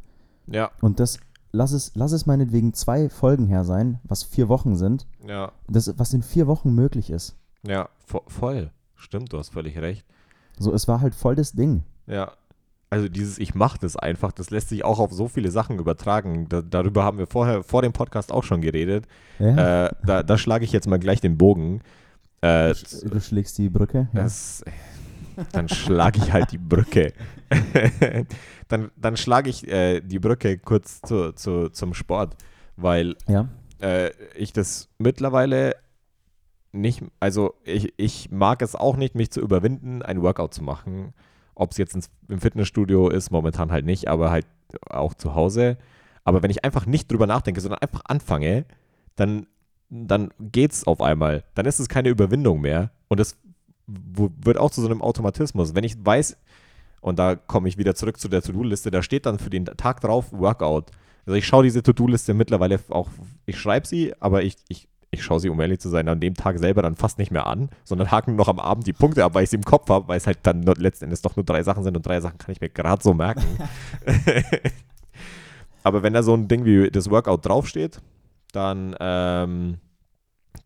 Ja,
Und das, lass es, lass es meinetwegen zwei Folgen her sein, was vier Wochen sind,
ja,
das, was in vier Wochen möglich ist.
ja, vo voll. Stimmt, du hast völlig recht.
So, es war halt voll das Ding.
Ja. Also dieses Ich mache das einfach, das lässt sich auch auf so viele Sachen übertragen. Da, darüber haben wir vorher vor dem Podcast auch schon geredet.
Ja?
Äh, da, da schlage ich jetzt mal gleich den Bogen. Äh,
Sch- du schlägst die Brücke. Ja.
das, dann schlage ich halt die Brücke. dann dann schlage ich äh, die Brücke kurz zu, zu, zum Sport, weil
ja.
äh, ich das mittlerweile nicht, also ich, ich mag es auch nicht, mich zu überwinden, ein Workout zu machen. Ob es jetzt ins, im Fitnessstudio ist, momentan halt nicht, aber halt auch zu Hause. Aber wenn ich einfach nicht drüber nachdenke, sondern einfach anfange, dann, dann geht's auf einmal. Dann ist es keine Überwindung mehr. Und es w- wird auch zu so einem Automatismus. Wenn ich weiß, und da komme ich wieder zurück zu der To-Do-Liste, da steht dann für den Tag drauf Workout. Also ich schaue diese To-Do-Liste mittlerweile auch, ich schreibe sie, aber ich, ich, ich schaue sie, um ehrlich zu sein, an dem Tag selber dann fast nicht mehr an, sondern hake nur noch am Abend die Punkte ab, weil ich sie im Kopf habe, weil es halt dann letzten Endes doch nur drei Sachen sind und drei Sachen kann ich mir gerade so merken. aber wenn da so ein Ding wie das Workout draufsteht, dann, ähm,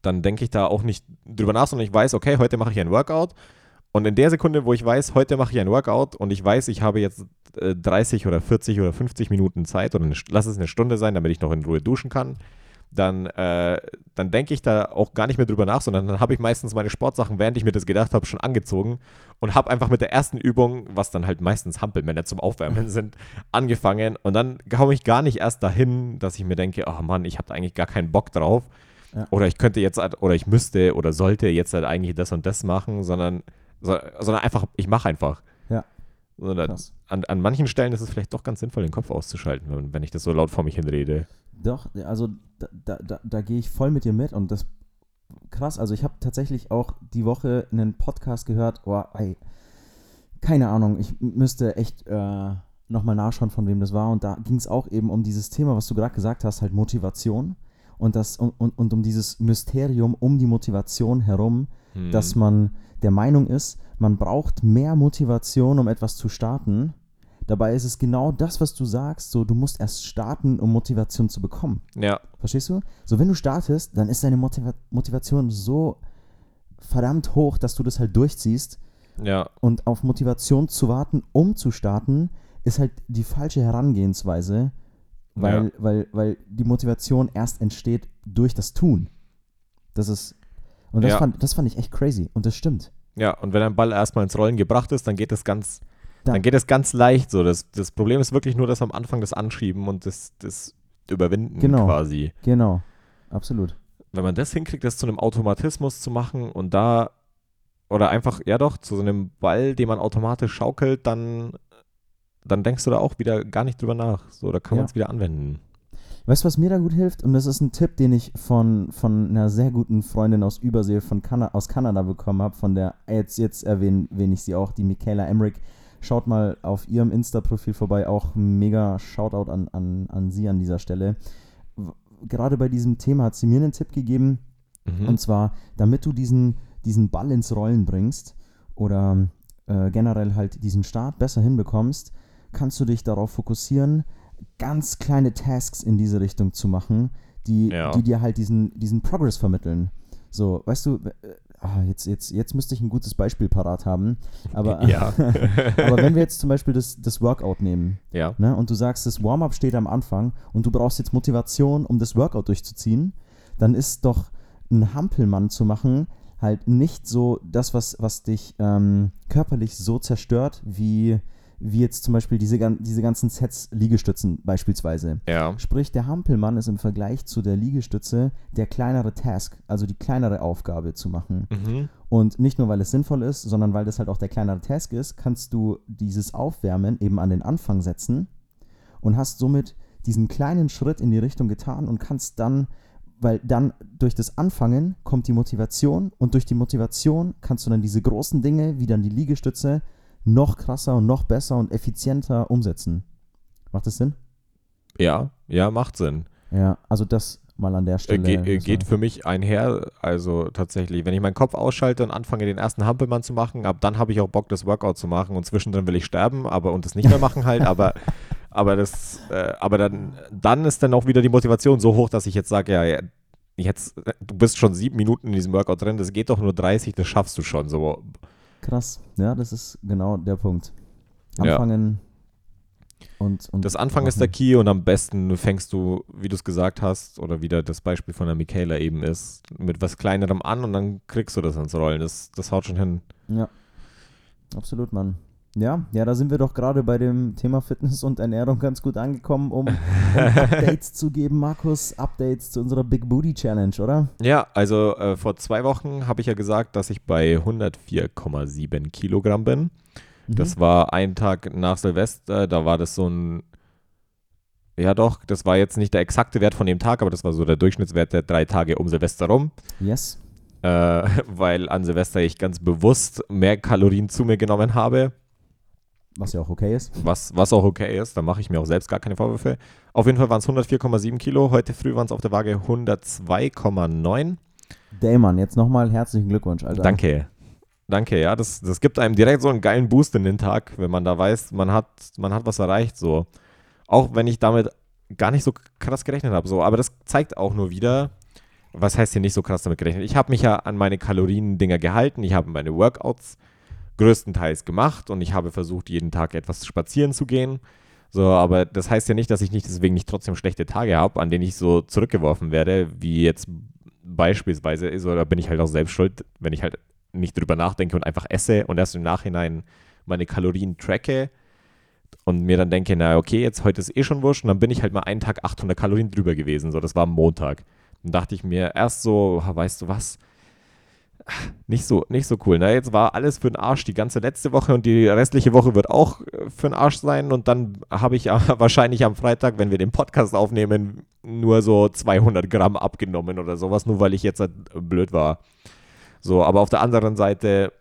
dann denke ich da auch nicht drüber nach, sondern ich weiß, okay, heute mache ich ein Workout. Und in der Sekunde, wo ich weiß, heute mache ich ein Workout und ich weiß, ich habe jetzt äh, 30 oder 40 oder 50 Minuten Zeit oder eine, lass es eine Stunde sein, damit ich noch in Ruhe duschen kann, dann, äh, dann denke ich da auch gar nicht mehr drüber nach, sondern dann habe ich meistens meine Sportsachen, während ich mir das gedacht habe, schon angezogen und habe einfach mit der ersten Übung, was dann halt meistens Hampelmänner zum Aufwärmen sind, angefangen und dann komme ich gar nicht erst dahin, dass ich mir denke, oh Mann, ich habe eigentlich gar keinen Bock drauf
Ja.
oder ich könnte jetzt halt, oder ich müsste oder sollte jetzt halt eigentlich das und das machen, sondern, so, sondern einfach, ich mache einfach.
Ja.
Sondern an, an manchen Stellen ist es vielleicht doch ganz sinnvoll, den Kopf auszuschalten, wenn, wenn ich das so laut vor mich hin rede.
Doch, also da, da, da, da gehe ich voll mit dir mit und das krass. Also ich habe tatsächlich auch die Woche einen Podcast gehört. Oh, ey, keine Ahnung, ich müsste echt äh, nochmal nachschauen, von wem das war. Und da ging es auch eben um dieses Thema, was du gerade gesagt hast, halt Motivation. Und, das, und, und, und um dieses Mysterium um die Motivation herum,
Hm.
dass man der Meinung ist, man braucht mehr Motivation, um etwas zu starten. Dabei ist es genau das, was du sagst, so du musst erst starten, um Motivation zu bekommen.
Ja,
Verstehst du? So, wenn du startest, dann ist deine Motiva Motivation so verdammt hoch, dass du das halt durchziehst.
ja,
Und auf Motivation zu warten, um zu starten, ist halt die falsche Herangehensweise, weil,
Ja.
weil, weil die Motivation erst entsteht durch das Tun. Das ist. Und das,
Ja.
fand, das fand ich echt crazy. Und das stimmt.
ja. Und wenn ein Ball erstmal ins Rollen gebracht ist, dann geht es ganz,
Da-
dann geht es ganz leicht so. Das, das Problem ist wirklich nur das am Anfang das Anschieben und das, das Überwinden
Genau.
quasi.
Genau. Absolut.
Wenn man das hinkriegt, das zu einem Automatismus zu machen und da oder einfach, ja doch, zu so einem Ball, den man automatisch schaukelt, dann, dann denkst du da auch wieder gar nicht drüber nach. So, da kann
Ja.
man es wieder anwenden.
Weißt du, was mir da gut hilft? Und das ist ein Tipp, den ich von, von einer sehr guten Freundin aus Übersee von Kana aus Kanada bekommen habe. Von der, jetzt, jetzt erwähne erwähne ich sie auch, die Michaela Emmerich. Schaut mal auf ihrem Insta-Profil vorbei. Auch mega Shoutout an, an, an sie an dieser Stelle. Gerade bei diesem Thema hat sie mir einen Tipp gegeben.
Mhm.
Und zwar, damit du diesen, diesen Ball ins Rollen bringst oder äh, generell halt diesen Start besser hinbekommst, kannst du dich darauf fokussieren, ganz kleine Tasks in diese Richtung zu machen, die,
Ja.
die dir halt diesen, diesen Progress vermitteln. So, weißt du, äh, ah, jetzt, jetzt, jetzt müsste ich ein gutes Beispiel parat haben, aber,
ja.
aber wenn wir jetzt zum Beispiel das, das Workout nehmen,
ja.
Ne? Und du sagst, das Warm-up steht am Anfang und du brauchst jetzt Motivation, um das Workout durchzuziehen, dann ist doch ein Hampelmann zu machen halt nicht so das, was, was dich ähm, körperlich so zerstört, wie, wie jetzt zum Beispiel diese, diese ganzen Sets Liegestützen beispielsweise.
Ja.
Sprich, der Hampelmann ist im Vergleich zu der Liegestütze der kleinere Task, also die kleinere Aufgabe zu machen.
Mhm.
Und nicht nur, weil es sinnvoll ist, sondern weil das halt auch der kleinere Task ist, kannst du dieses Aufwärmen eben an den Anfang setzen und hast somit diesen kleinen Schritt in die Richtung getan und kannst dann, weil dann durch das Anfangen kommt die Motivation und durch die Motivation kannst du dann diese großen Dinge, wie dann die Liegestütze, noch krasser und noch besser und effizienter umsetzen. Macht das Sinn?
Ja, ja, macht Sinn.
Ja, also das mal an der
Äh,
Stelle.
ge äh, geht für mich einher, also tatsächlich, wenn ich meinen Kopf ausschalte und anfange, den ersten Hampelmann zu machen, ab dann habe ich auch Bock, das Workout zu machen und zwischendrin will ich sterben, aber und das nicht mehr machen halt, aber, aber das, äh, aber dann, dann ist dann auch wieder die Motivation so hoch, dass ich jetzt sage, ja, ja, jetzt, äh, du bist schon sieben Minuten in diesem Workout drin, das geht doch nur 30, das schaffst du schon, so.
Krass, ja, das ist genau der Punkt.
Ja.
Anfangen und, und.
Das Anfang ist der Key und am besten fängst du, wie du es gesagt hast, oder wieder das Beispiel von der Michaela eben ist, mit was Kleinerem an und dann kriegst du das ins Rollen. Das, das haut schon hin.
Ja, absolut, Mann. Ja, ja, da sind wir doch gerade bei dem Thema Fitness und Ernährung ganz gut angekommen, um, um Updates zu geben, Markus. Updates zu unserer Big Booty Challenge, oder?
Ja, also äh, vor zwei Wochen habe ich ja gesagt, dass ich bei 104,7 Kilogramm bin.
Mhm.
Das war ein Tag nach Silvester, da war das so ein, ja doch, das war jetzt nicht der exakte Wert von dem Tag, aber das war so der Durchschnittswert der drei Tage um Silvester rum,
Yes.
äh, weil an Silvester ich ganz bewusst mehr Kalorien zu mir genommen habe,
Was ja auch okay ist.
was, was auch okay ist, da mache ich mir auch selbst gar keine Vorwürfe. Auf jeden Fall waren es 104,7 Kilo, heute früh waren es auf der Waage 102,9.
Dayman, jetzt nochmal herzlichen Glückwunsch, Alter.
Danke. Danke, ja, das, das gibt einem direkt so einen geilen Boost in den Tag, wenn man da weiß, man hat, man hat was erreicht, so. Auch wenn ich damit gar nicht so krass gerechnet habe, so. Aber das zeigt auch nur wieder, was heißt hier nicht so krass damit gerechnet? Ich habe mich ja an meine Kalorien-Dinger gehalten, ich habe meine Workouts größtenteils gemacht und ich habe versucht, jeden Tag etwas spazieren zu gehen. So, aber das heißt ja nicht, dass ich nicht deswegen nicht trotzdem schlechte Tage habe, an denen ich so zurückgeworfen werde, wie jetzt beispielsweise ist, oder bin ich halt auch selbst schuld, wenn ich halt nicht drüber nachdenke und einfach esse und erst im Nachhinein meine Kalorien tracke und mir dann denke, na okay, jetzt heute ist eh schon wurscht und dann bin ich halt mal einen Tag 800 Kalorien drüber gewesen, so das war am Montag. Dann dachte ich mir erst so, weißt du was, nicht so, nicht so cool. Ne? Jetzt war alles für den Arsch die ganze letzte Woche und die restliche Woche wird auch äh, für den Arsch sein. Und dann habe ich äh, wahrscheinlich am Freitag, wenn wir den Podcast aufnehmen, nur so 200 Gramm abgenommen oder sowas, nur weil ich jetzt halt blöd war. So, aber auf der anderen Seite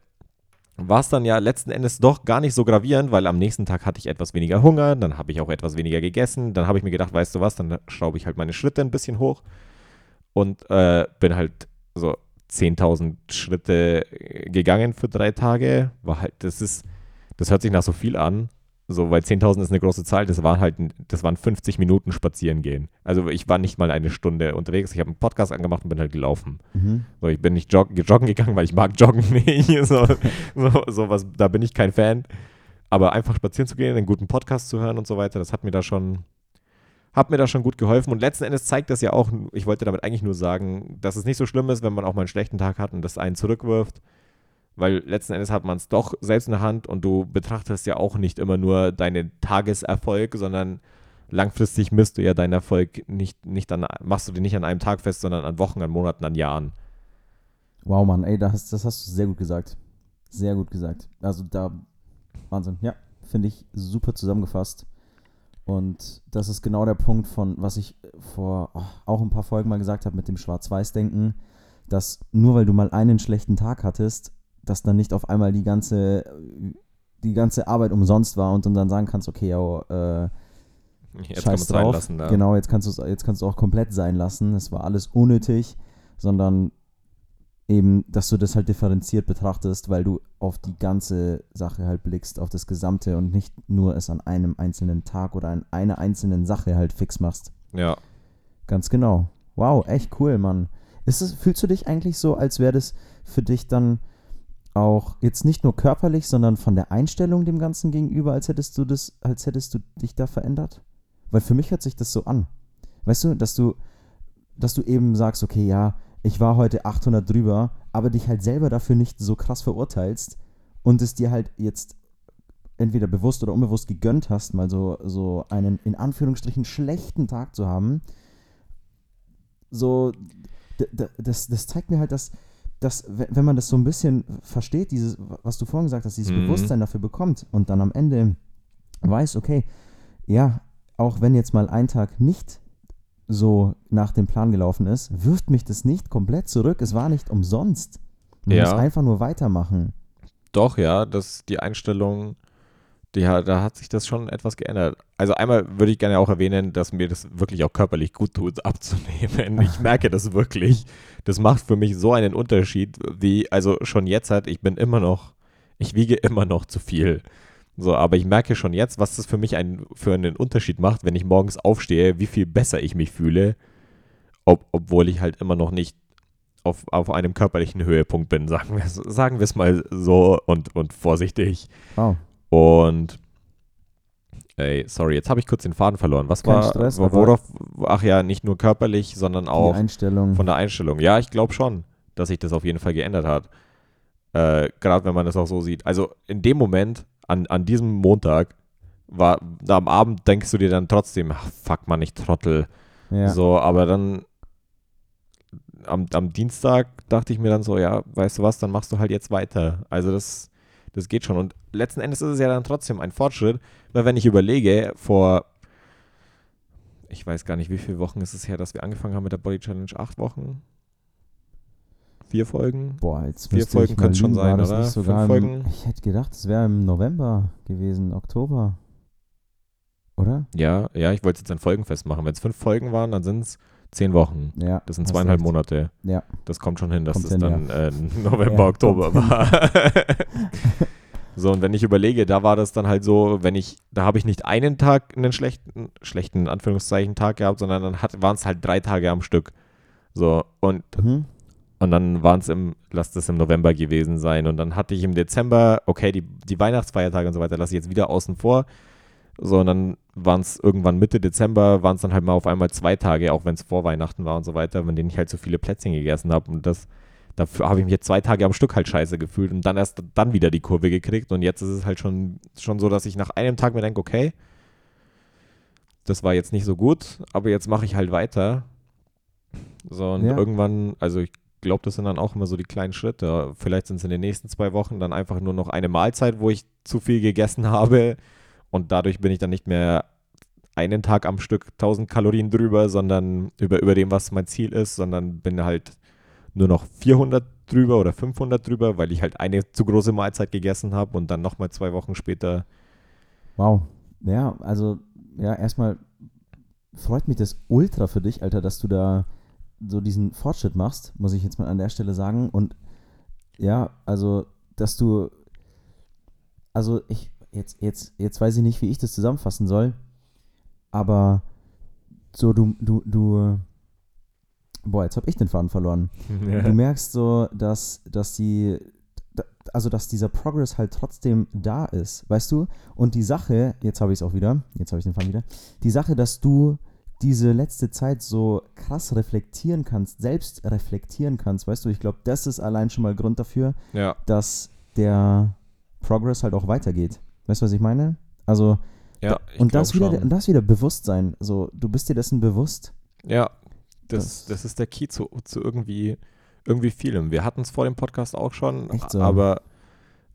war es dann ja letzten Endes doch gar nicht so gravierend, weil am nächsten Tag hatte ich etwas weniger Hunger, dann habe ich auch etwas weniger gegessen, dann habe ich mir gedacht, weißt du was, dann schraube ich halt meine Schritte ein bisschen hoch und äh, bin halt so 10.000 Schritte gegangen für drei Tage. War halt, das ist, das hört sich nach so viel an, so, weil 10.000 ist eine große Zahl, das waren halt, das waren 50 Minuten spazieren gehen. Also ich war nicht mal eine Stunde unterwegs, ich habe einen Podcast angemacht und bin halt gelaufen. Mhm. So, ich bin nicht jog joggen gegangen, weil ich mag Joggen nicht. so, so, so was, da bin ich kein Fan. Aber einfach spazieren zu gehen, einen guten Podcast zu hören und so weiter, das hat mir da schon, hat mir da schon gut geholfen. Und letzten Endes zeigt das ja auch, ich wollte damit eigentlich nur sagen, dass es nicht so schlimm ist, wenn man auch mal einen schlechten Tag hat und das einen zurückwirft weil letzten Endes hat man es doch selbst in der Hand und du betrachtest ja auch nicht immer nur deinen Tageserfolg, sondern langfristig misst du ja deinen Erfolg nicht, nicht an, machst du den nicht an einem Tag fest, sondern an Wochen, an Monaten, an Jahren.
Wow, Mann, ey, das, das hast du sehr gut gesagt. Sehr gut gesagt. Also da, Wahnsinn. Ja, finde ich super zusammengefasst. Und das ist genau der Punkt von, was ich vor oh, auch ein paar Folgen mal gesagt habe mit dem Schwarz-Weiß-Denken, dass nur weil du mal einen schlechten Tag hattest, dass dann nicht auf einmal die ganze, die ganze Arbeit umsonst war und du dann sagen kannst, okay, ja, äh, jetzt scheiß drauf. Lassen, ja. Genau, jetzt kannst du jetzt kannst du auch komplett sein lassen. Es war alles unnötig, sondern eben, dass du das halt differenziert betrachtest, weil du auf die ganze Sache halt blickst, auf das Gesamte und nicht nur es an einem einzelnen Tag oder an einer einzelnen Sache halt fix machst.
Ja.
Ganz genau. Wow, echt cool, Mann. Ist es, fühlst du dich eigentlich so, als wäre das für dich dann auch jetzt nicht nur körperlich, sondern von der Einstellung dem Ganzen gegenüber, als hättest du das, als hättest du dich da verändert? Weil für mich hört sich das so an. Weißt du, dass du, dass du eben sagst, okay, ja, ich war heute 800 drüber, aber dich halt selber dafür nicht so krass verurteilst und es dir halt jetzt entweder bewusst oder unbewusst gegönnt hast, mal so, so einen in Anführungsstrichen schlechten Tag zu haben. So, das, das zeigt mir halt, dass, dass, wenn man das so ein bisschen versteht, dieses, was du vorhin gesagt hast, dieses mhm. Bewusstsein dafür bekommt und dann am Ende weiß, okay, ja, auch wenn jetzt mal ein Tag nicht so nach dem Plan gelaufen ist, wirft mich das nicht komplett zurück. Es war nicht umsonst. Man ja. muss einfach nur weitermachen.
Doch, ja, das die Einstellung ja, da hat sich das schon etwas geändert. Also einmal würde ich gerne auch erwähnen, dass mir das wirklich auch körperlich gut tut, abzunehmen. Ich merke das wirklich. Das macht für mich so einen Unterschied, wie, also schon jetzt halt, ich bin immer noch, ich wiege immer noch zu viel. So, aber ich merke schon jetzt, was das für mich ein, für einen Unterschied macht, wenn ich morgens aufstehe, wie viel besser ich mich fühle, ob, obwohl ich halt immer noch nicht auf, auf einem körperlichen Höhepunkt bin, sagen wir sagen es mal so und, und vorsichtig.
Wow.
Und ey, sorry, jetzt habe ich kurz den Faden verloren. Was
Kein
war,
Stress,
worauf, ach ja, nicht nur körperlich, sondern auch von der Einstellung. Ja, ich glaube schon, dass sich das auf jeden Fall geändert hat. Äh, Gerade wenn man das auch so sieht. Also in dem Moment, an, an diesem Montag, war, da am Abend denkst du dir dann trotzdem, ach, fuck man, ich trottel. Ja. So, aber dann am, am Dienstag dachte ich mir dann so, ja, weißt du was, dann machst du halt jetzt weiter. Also das das geht schon. Und letzten Endes ist es ja dann trotzdem ein Fortschritt, weil wenn ich überlege, vor, ich weiß gar nicht, wie viele Wochen ist es her, dass wir angefangen haben mit der Body Challenge? Acht Wochen? Vier Folgen?
Boah, jetzt
Vier Folgen könnte es schon sein, oder?
Fünf Folgen? ich hätte gedacht, es wäre im November gewesen, Oktober. Oder?
Ja, ja, ich wollte es jetzt an Folgen festmachen. Wenn es fünf Folgen waren, dann sind es Zehn Wochen.
Ja.
Das sind zweieinhalb. Monate.
Ja.
Das kommt schon hin, dass kommt es hin, dann ja. äh, November, ja, Oktober war. so, und wenn ich überlege, da war das dann halt so, wenn ich, da habe ich nicht einen Tag einen schlechten, schlechten Anführungszeichen Tag gehabt, sondern dann waren es halt drei Tage am Stück. So, und, mhm. Und dann waren es im, lass das im November gewesen sein. Und dann hatte ich im Dezember, okay, die, die Weihnachtsfeiertage und so weiter lasse ich jetzt wieder außen vor. So, und dann waren es irgendwann Mitte Dezember, waren es dann halt mal auf einmal zwei Tage, auch wenn es vor Weihnachten war und so weiter, von denen ich halt so viele Plätzchen gegessen habe. Und das, dafür habe ich mich jetzt zwei Tage am Stück halt scheiße gefühlt und dann erst dann wieder die Kurve gekriegt. Und jetzt ist es halt schon, schon so, dass ich nach einem Tag mir denke, okay, das war jetzt nicht so gut, aber jetzt mache ich halt weiter. So, und ja. irgendwann, also ich glaube, das sind dann auch immer so die kleinen Schritte. Vielleicht sind es in den nächsten zwei Wochen dann einfach nur noch eine Mahlzeit, wo ich zu viel gegessen habe und dadurch bin ich dann nicht mehr einen Tag am Stück 1000 Kalorien drüber, sondern über, über dem, was mein Ziel ist, sondern bin halt nur noch 400 drüber oder 500 drüber, weil ich halt eine zu große Mahlzeit gegessen habe und dann nochmal zwei Wochen später.
Wow. Ja, also, ja, erstmal freut mich das ultra für dich, Alter, dass du da so diesen Fortschritt machst, muss ich jetzt mal an der Stelle sagen. Und ja, also, dass du, also ich, jetzt, jetzt, jetzt weiß ich nicht, wie ich das zusammenfassen soll, aber so, du, du, du, boah, jetzt habe ich den Faden verloren. Du merkst so, dass, dass die, also dass dieser Progress halt trotzdem da ist, weißt du? Und die Sache, jetzt habe ich es auch wieder, jetzt habe ich den Faden wieder, die Sache, dass du diese letzte Zeit so krass reflektieren kannst, selbst reflektieren kannst, weißt du, ich glaube, das ist allein schon mal Grund dafür,
Ja,
dass der Progress halt auch weitergeht. Weißt du, was ich meine? Also,
ja. ich
und das wieder,
schon.
und das wieder Bewusstsein. So, du bist dir dessen bewusst.
Ja, das,
Das-
das ist der Key zu, zu irgendwie, irgendwie vielem. Wir hatten es vor dem Podcast auch schon,
so?
aber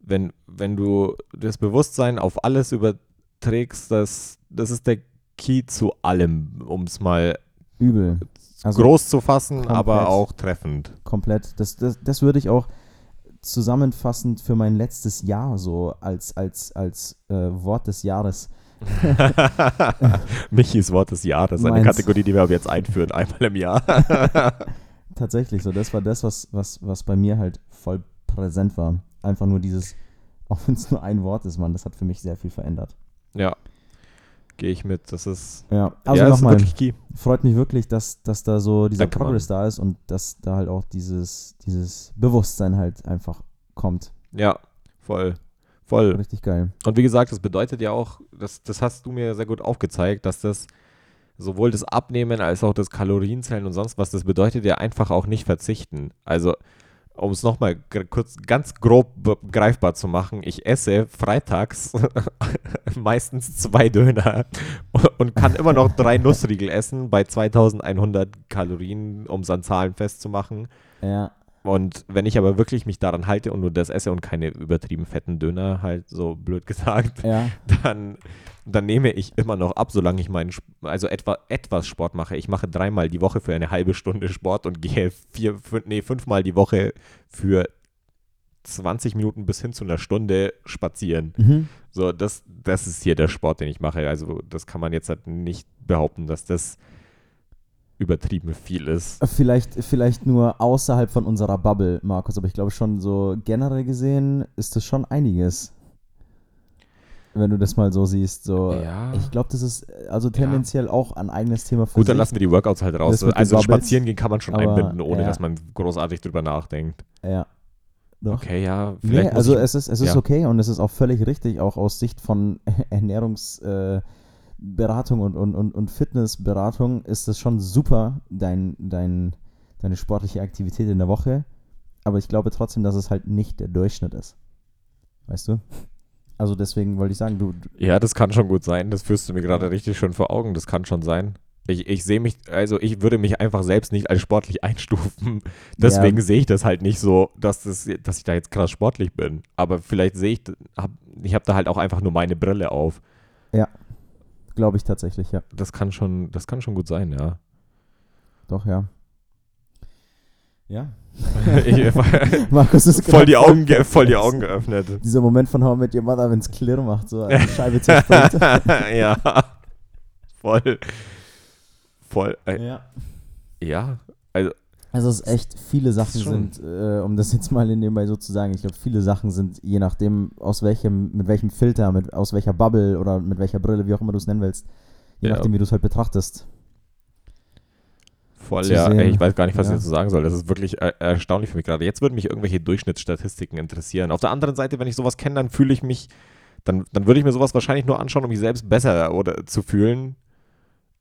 wenn, wenn du das Bewusstsein auf alles überträgst, das, das ist der Key zu allem, um es mal
Übel. Also
groß zu fassen,
komplett.
aber auch treffend.
komplett. Das, das, das würde ich auch zusammenfassend für mein letztes Jahr so als, als, als äh, Wort des Jahres.
Michis Wort des Jahres, eine
Meins.
Kategorie, die wir jetzt einführen, einmal im Jahr.
Tatsächlich so. Das war das, was, was, was bei mir halt voll präsent war. Einfach nur dieses, auch wenn es nur ein Wort ist, Mann, das hat für mich sehr viel verändert.
ja, gehe ich mit. Das ist,
Ja, also
ja,
nochmal. freut mich wirklich, dass, dass da so dieser
Danke,
Progress da ist und dass da halt auch dieses, dieses Bewusstsein halt einfach kommt.
Ja, voll. Voll.
Richtig geil.
Und wie gesagt, das bedeutet ja auch, das, das hast du mir sehr gut aufgezeigt, dass das sowohl das Abnehmen als auch das Kalorienzählen und sonst was, das bedeutet ja einfach auch nicht verzichten. Also, um es nochmal kurz ganz grob greifbar zu machen, ich esse freitags meistens zwei Döner und kann immer noch drei Nussriegel essen bei 2100 Kalorien, um es an Zahlen festzumachen.
Ja,
Und wenn ich aber wirklich mich daran halte und nur das esse und keine übertrieben fetten Döner, halt so blöd gesagt,
ja,
dann, dann nehme ich immer noch ab, solange ich meinen, also etwa, etwas Sport mache. Ich mache dreimal die Woche für eine halbe Stunde Sport und gehe vier, fün- nee, fünfmal die Woche für 20 Minuten bis hin zu einer Stunde spazieren.
mhm.
So, das, das ist hier der Sport, den ich mache. Also, das kann man jetzt halt nicht behaupten, dass das übertrieben viel ist.
Vielleicht, vielleicht nur außerhalb von unserer Bubble, Markus, aber ich glaube schon so generell gesehen ist das schon einiges. Wenn du das mal so siehst, so.
Ja.
Ich glaube, das ist also tendenziell auch ein eigenes Thema für
Gut, dann lassen wir die Workouts halt raus. Also spazieren gehen kann man schon
aber,
einbinden, ohne
ja.
dass man großartig drüber nachdenkt.
Ja. Doch.
Okay, ja,
Nee,
vielleicht muss
also
ich,
es ist, es ist
ja.
okay und es ist auch völlig richtig, auch aus Sicht von Ernährungsberatung äh, Beratung und, und, und, und Fitnessberatung ist das schon super, dein, dein, deine sportliche Aktivität in der Woche. Aber ich glaube trotzdem, dass es halt nicht der Durchschnitt ist. Weißt du? Also deswegen wollte ich sagen, du,
Ja, das kann schon gut sein. Das führst du mir gerade richtig schön vor Augen. Das kann schon sein. Ich, ich sehe mich, also ich würde mich einfach selbst nicht als sportlich einstufen. Deswegen sehe ich das halt nicht so, dass, das, dass ich da jetzt krass sportlich bin. Aber vielleicht sehe ich, hab, ich habe da halt auch einfach nur meine Brille auf.
Glaube ich tatsächlich, ja.
Das kann schon, das kann schon gut sein, ja.
Doch, ja. Ja.
ich,
Markus ist
voll, die Augen, ge- voll die Augen geöffnet.
Dieser Moment von How I Met Your Mother, wenn es Klirr macht, so eine Scheibe zerspringt.
ja. Voll. Voll. Äh,
ja.
ja. Also,
Also es ist echt, viele Sachen sind, äh, um das jetzt mal nebenbei so zu sagen, ich glaube, viele Sachen sind, je nachdem, aus welchem, mit welchem Filter, mit, aus welcher Bubble oder mit welcher Brille, wie auch immer du es nennen willst, je
Ja.
nachdem, wie du es halt betrachtest.
Voll, ja. Ey, ich weiß gar nicht, was
Ja.
ich dazu sagen soll. Das ist wirklich äh, erstaunlich für mich gerade. Jetzt würden mich irgendwelche Durchschnittsstatistiken interessieren. Auf der anderen Seite, wenn ich sowas kenne, dann fühle ich mich, dann, dann würde ich mir sowas wahrscheinlich nur anschauen, um mich selbst besser oder zu fühlen.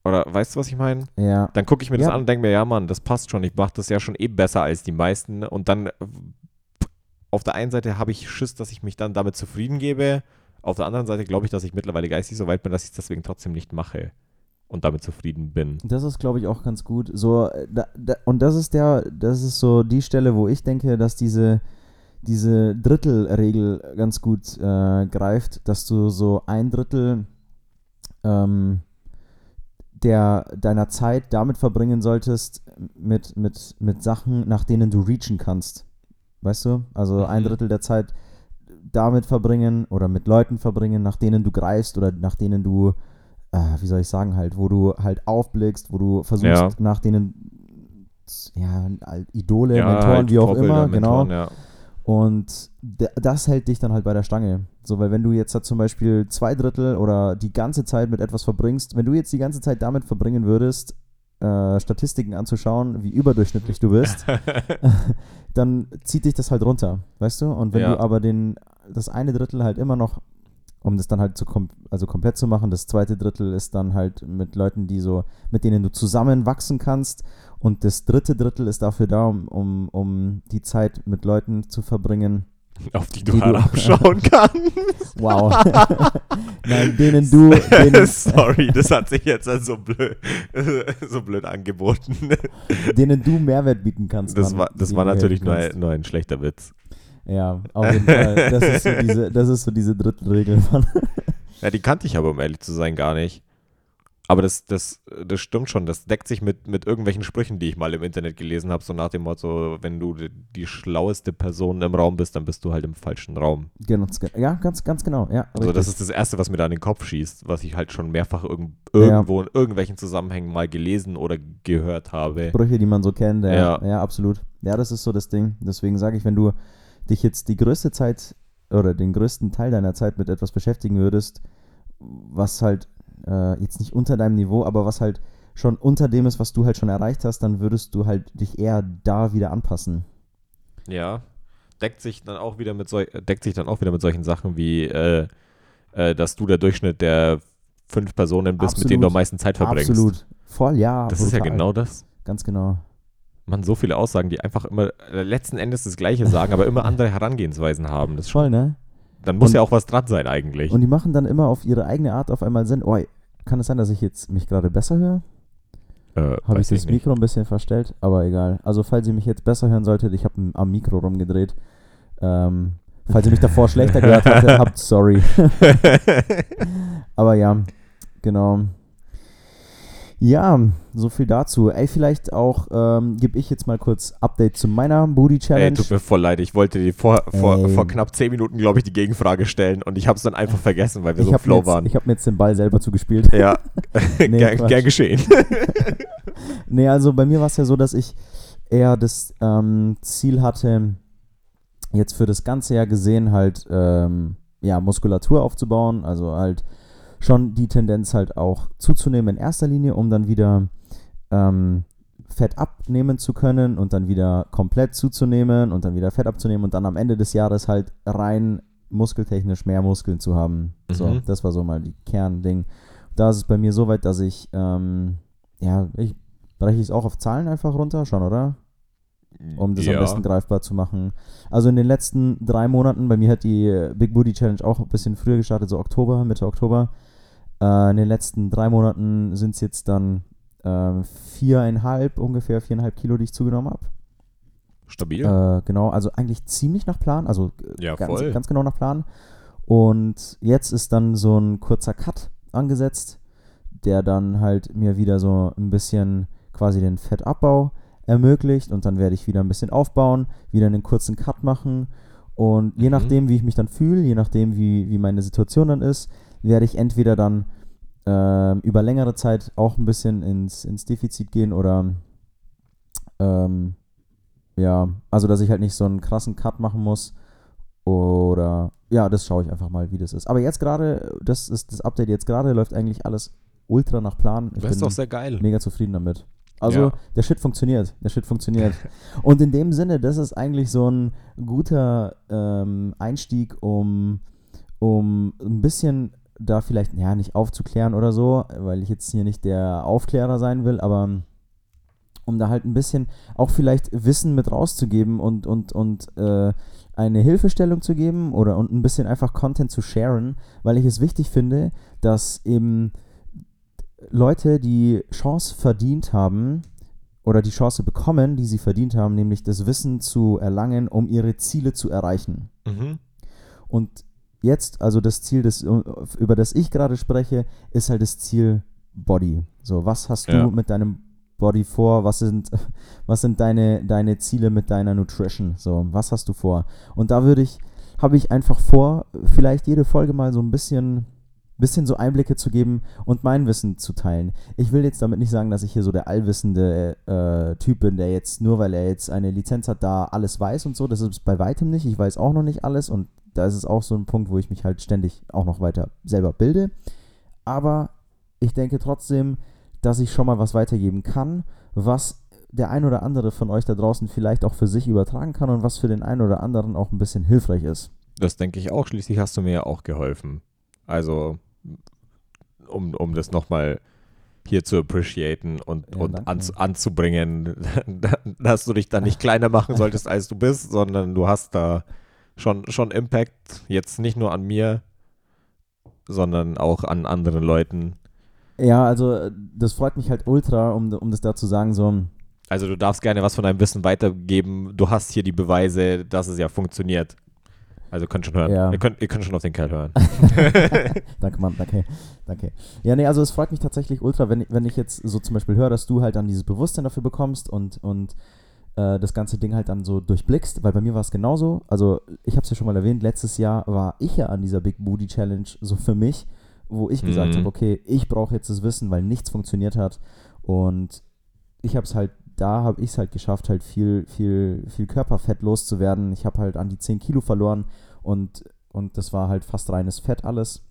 Oder weißt du, was ich meine?
Ja.
Dann gucke ich mir das
Ja.
an und denke mir, ja, Mann, das passt schon. Ich mache das ja schon eh besser als die meisten. Und dann auf der einen Seite habe ich Schiss, dass ich mich dann damit zufrieden gebe. Auf der anderen Seite glaube ich, dass ich mittlerweile geistig so weit bin, dass ich es deswegen trotzdem nicht mache und damit zufrieden bin.
Das ist, glaube ich, auch ganz gut. So, äh, da, da, und das ist der, das ist so die Stelle, wo ich denke, dass diese, diese Drittelregel ganz gut äh, greift, dass du so ein Drittel ähm, der, deiner Zeit damit verbringen solltest, mit, mit, mit Sachen, nach denen du reachen kannst. Weißt du? Also ein
Mhm.
Drittel der Zeit damit verbringen oder mit Leuten verbringen, nach denen du greifst oder nach denen du, äh, wie soll ich sagen, halt, wo du halt aufblickst, wo du versuchst,
Ja.
nach denen, ja, Idole,
Ja,
Mentoren,
halt
wie auch immer, genau.
Mentoren, Ja.
Und das hält dich dann halt bei der Stange. So, weil wenn du jetzt halt zum Beispiel zwei Drittel oder die ganze Zeit mit etwas verbringst, wenn du jetzt die ganze Zeit damit verbringen würdest, äh, Statistiken anzuschauen, wie überdurchschnittlich du bist, dann zieht dich das halt runter, weißt du? Und wenn
Ja.
du aber den, das eine Drittel halt immer noch, um das dann halt zu kom also komplett zu machen, das zweite Drittel ist dann halt mit Leuten, die so, mit denen du zusammen wachsen kannst und das dritte Drittel ist dafür da, um, um, um die Zeit mit Leuten zu verbringen,
Auf die du
Die du-
herabschauen kannst.
Wow. Nein, denen du, denen,
Sorry, das hat sich jetzt als so blöd, so blöd angeboten.
denen du Mehrwert bieten kannst.
Das war, das war
du
natürlich nur, nur ein schlechter Witz.
Ja, auf jeden Fall. Das ist so diese, das ist so diese Drittelregel, Mann.
Ja, die kannte ich aber, um ehrlich zu sein, gar nicht. Aber das, das, das stimmt schon. Das deckt sich mit, mit irgendwelchen Sprüchen, die ich mal im Internet gelesen habe. So nach dem Motto, wenn du die, die schlaueste Person im Raum bist, dann bist du halt im falschen Raum.
Ganz Ja, ganz, ganz genau. Ja,
Also das ist das Erste, was mir da in den Kopf schießt, was ich halt schon mehrfach irg
Ja.
irgendwo in irgendwelchen Zusammenhängen mal gelesen oder gehört habe.
Sprüche, die man so kennt. Ja,
Ja.
ja. absolut. Ja, das ist so das Ding. Deswegen sage ich, wenn du dich jetzt die größte Zeit oder den größten Teil deiner Zeit mit etwas beschäftigen würdest, was halt äh, jetzt nicht unter deinem Niveau, aber was halt schon unter dem ist, was du halt schon erreicht hast, dann würdest du halt dich eher da wieder anpassen.
Ja. Deckt sich dann auch wieder mit sol deckt sich dann auch wieder mit solchen Sachen wie, äh, äh, dass du der Durchschnitt der fünf Personen bist, mit denen du am
Absolut.
meisten Zeit verbringst.
Absolut. Voll, ja.
Das ist ja
brutal.
genau das.
Ganz genau.
Man, so viele Aussagen, die einfach immer äh, letzten Endes das Gleiche sagen, aber immer andere Herangehensweisen haben. Das ist schon,
Voll, ne?
Dann muss
Und-
ja auch was dran sein eigentlich.
Und die machen dann immer auf ihre eigene Art auf einmal Sinn. Oh, kann es sein, dass ich jetzt mich gerade besser höre?
äh,
Habe ich das
ich nicht.
Mikro ein bisschen verstellt? Aber egal. Also, falls ihr mich jetzt besser hören solltet, ich habe am Mikro rumgedreht. Ähm, falls ihr mich davor schlechter gehört habt, sorry. Aber ja, genau. Ja, so viel dazu. Ey, vielleicht auch ähm, gebe ich jetzt mal kurz Update zu meiner Booty
Ey,
Challenge.
tut mir voll leid. Ich wollte dir vor, vor,
Ey.
vor knapp zehn Minuten, glaube ich, die Gegenfrage stellen und ich habe es dann einfach vergessen, weil wir so im
hab mir
Flow
jetzt,
waren.
ich habe mir jetzt den Ball selber zugespielt.
ja,
Nee,
gern, gern geschehen.
Nee, also bei mir war es ja so, dass ich eher das ähm, Ziel hatte, jetzt für das ganze Jahr gesehen, halt ähm, ja, Muskulatur aufzubauen, also halt schon die Tendenz halt auch zuzunehmen in erster Linie, um dann wieder ähm, Fett abnehmen zu können und dann wieder komplett zuzunehmen und dann wieder Fett abzunehmen und dann am Ende des Jahres halt rein muskeltechnisch mehr Muskeln zu haben. So,
Mhm.
das war so mal die Kernding. Da ist es bei mir so weit, dass ich, ähm, ja, ich breche es auch auf Zahlen einfach runter, schon, oder? um das
ja.
am besten greifbar zu machen. Also in den letzten drei Monaten, bei mir hat die Big Booty Challenge auch ein bisschen früher gestartet, so Oktober, Mitte Oktober. Äh, in den letzten drei Monaten sind es jetzt dann ähm, viereinhalb, ungefähr viereinhalb Kilo, die ich zugenommen habe.
Stabil.
Äh, genau, also eigentlich ziemlich nach Plan, also äh,
Ja,
ganz,
voll.
ganz genau nach Plan. Und jetzt ist dann so ein kurzer Cut angesetzt, der dann halt mir wieder so ein bisschen quasi den Fettabbau ermöglicht und dann werde ich wieder ein bisschen aufbauen, wieder einen kurzen Cut machen und je
Mhm.
nachdem, wie ich mich dann fühle, je nachdem, wie, wie meine Situation dann ist, werde ich entweder dann ähm, über längere Zeit auch ein bisschen ins, ins Defizit gehen oder ähm, ja, also dass ich halt nicht so einen krassen Cut machen muss oder ja, das schaue ich einfach mal, wie das ist. Aber jetzt gerade, das ist das Update jetzt gerade, läuft eigentlich alles ultra nach Plan. Ich
das ist
bin
doch sehr geil.
mega zufrieden damit. Also
Ja.
der Shit funktioniert, der Shit funktioniert. Und in dem Sinne, das ist eigentlich so ein guter ähm, Einstieg, um, um ein bisschen da vielleicht, ja, nicht aufzuklären oder so, weil ich jetzt hier nicht der Aufklärer sein will, aber um da halt ein bisschen auch vielleicht Wissen mit rauszugeben und, und, und äh, eine Hilfestellung zu geben oder und ein bisschen einfach Content zu sharen, weil ich es wichtig finde, dass eben Leute die Chance verdient haben oder die Chance bekommen, die sie verdient haben, nämlich das Wissen zu erlangen, um ihre Ziele zu erreichen.
Mhm.
Und jetzt, also das Ziel, das, über das ich gerade spreche, ist halt das Ziel Body. So, was hast
Ja.
du mit deinem Body vor? Was sind, was sind deine, deine Ziele mit deiner Nutrition? So, was hast du vor? Und da würde ich, habe ich einfach vor, vielleicht jede Folge mal so ein bisschen bisschen so Einblicke zu geben und mein Wissen zu teilen. Ich will jetzt damit nicht sagen, dass ich hier so der allwissende äh, Typ bin, der jetzt nur weil er jetzt eine Lizenz hat, da alles weiß und so. Das ist bei weitem nicht. Ich weiß auch noch nicht alles und da ist es auch so ein Punkt, wo ich mich halt ständig auch noch weiter selber bilde. Aber ich denke trotzdem, dass ich schon mal was weitergeben kann, was der ein oder andere von euch da draußen vielleicht auch für sich übertragen kann und was für den einen oder anderen auch ein bisschen hilfreich ist.
Das denke ich auch. Schließlich hast du mir ja auch geholfen. Also, um, um das nochmal hier zu appreciaten und, ja, und an, anzubringen, dass du dich da nicht kleiner machen solltest, als du bist, sondern du hast da schon, schon Impact, jetzt nicht nur an mir, sondern auch an anderen Leuten.
Ja, also das freut mich halt ultra, um, um das da zu sagen, so.
Also du darfst gerne was von deinem Wissen weitergeben. Du hast hier die Beweise, dass es ja funktioniert. Also könnt schon hören. Ja. Ihr, könnt, ihr könnt schon auf den Kerl hören.
danke, Mann, danke. Danke. Ja, nee, also es freut mich tatsächlich ultra, wenn, wenn ich jetzt so zum Beispiel höre, dass du halt dann dieses Bewusstsein dafür bekommst und, und äh, das ganze Ding halt dann so durchblickst, weil bei mir war es genauso. Also ich habe es ja schon mal erwähnt, letztes Jahr war ich ja an dieser Big Booty Challenge so für mich, wo ich gesagt mhm. habe, okay, ich brauche jetzt das Wissen, weil nichts funktioniert hat und ich habe es halt da habe ich es halt geschafft, halt viel, viel, viel Körperfett loszuwerden. Ich habe halt an die 10 Kilo verloren und, und das war halt fast reines Fett alles.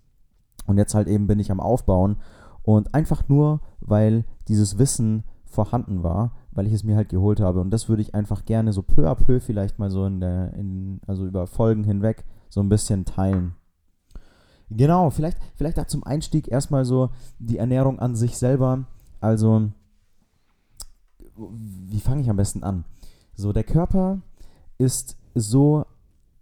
Und jetzt halt eben bin ich am Aufbauen und einfach nur, weil dieses Wissen vorhanden war, weil ich es mir halt geholt habe. Und das würde ich einfach gerne so peu à peu vielleicht mal so in der, in, also über Folgen hinweg so ein bisschen teilen. Genau, vielleicht, vielleicht auch zum Einstieg erstmal so die Ernährung an sich selber. Also wie fange ich am besten an? So, der Körper ist so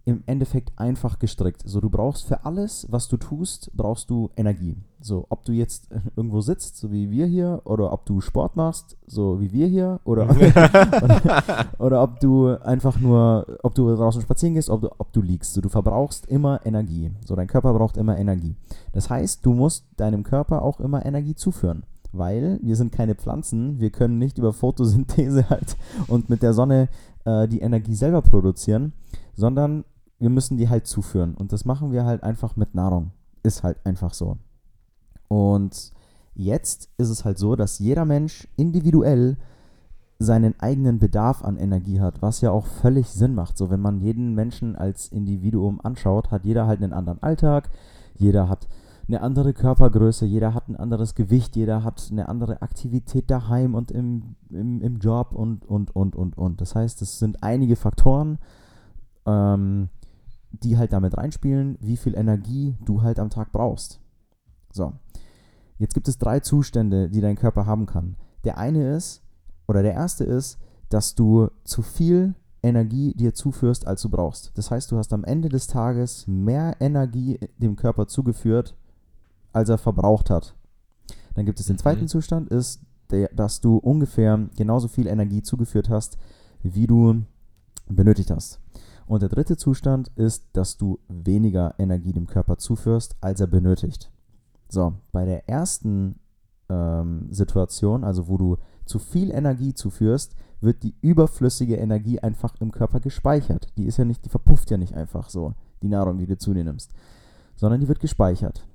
im Endeffekt einfach gestrickt. So, du brauchst für alles, was du tust, brauchst du Energie. So, ob du jetzt irgendwo sitzt, so wie wir hier, oder ob du Sport machst, so wie wir hier, oder, oder, oder, ob du einfach nur, ob du draußen spazieren gehst, ob du, ob du liegst. So, du verbrauchst immer Energie. So, dein Körper braucht immer Energie. Das heißt, du musst deinem Körper auch immer Energie zuführen weil wir sind keine Pflanzen, wir können nicht über Photosynthese halt und mit der Sonne äh, die Energie selber produzieren, sondern wir müssen die halt zuführen. Und das machen wir halt einfach mit Nahrung. Ist halt einfach so. Und jetzt ist es halt so, dass jeder Mensch individuell seinen eigenen Bedarf an Energie hat, was ja auch völlig Sinn macht. So, wenn man jeden Menschen als Individuum anschaut, hat jeder halt einen anderen Alltag, jeder hat eine andere Körpergröße, jeder hat ein anderes Gewicht, jeder hat eine andere Aktivität daheim und im, im, im Job und, und, und, und, und. Das heißt, es sind einige Faktoren, ähm, die halt damit reinspielen, wie viel Energie du halt am Tag brauchst. So, jetzt gibt es drei Zustände, die dein Körper haben kann. Der eine ist, oder der erste ist, dass du zu viel Energie dir zuführst, als du brauchst. Das heißt, du hast am Ende des Tages mehr Energie dem Körper zugeführt, als er verbraucht hat. Dann gibt es den zweiten mhm. Zustand, ist, der, dass du ungefähr genauso viel Energie zugeführt hast, wie du benötigt hast. Und der dritte Zustand ist, dass du weniger Energie dem Körper zuführst, als er benötigt. So, bei der ersten ähm, Situation, also wo du zu viel Energie zuführst, wird die überflüssige Energie einfach im Körper gespeichert. Die ist ja nicht, die verpufft ja nicht einfach so, die Nahrung, die du zu dir nimmst, sondern die wird gespeichert.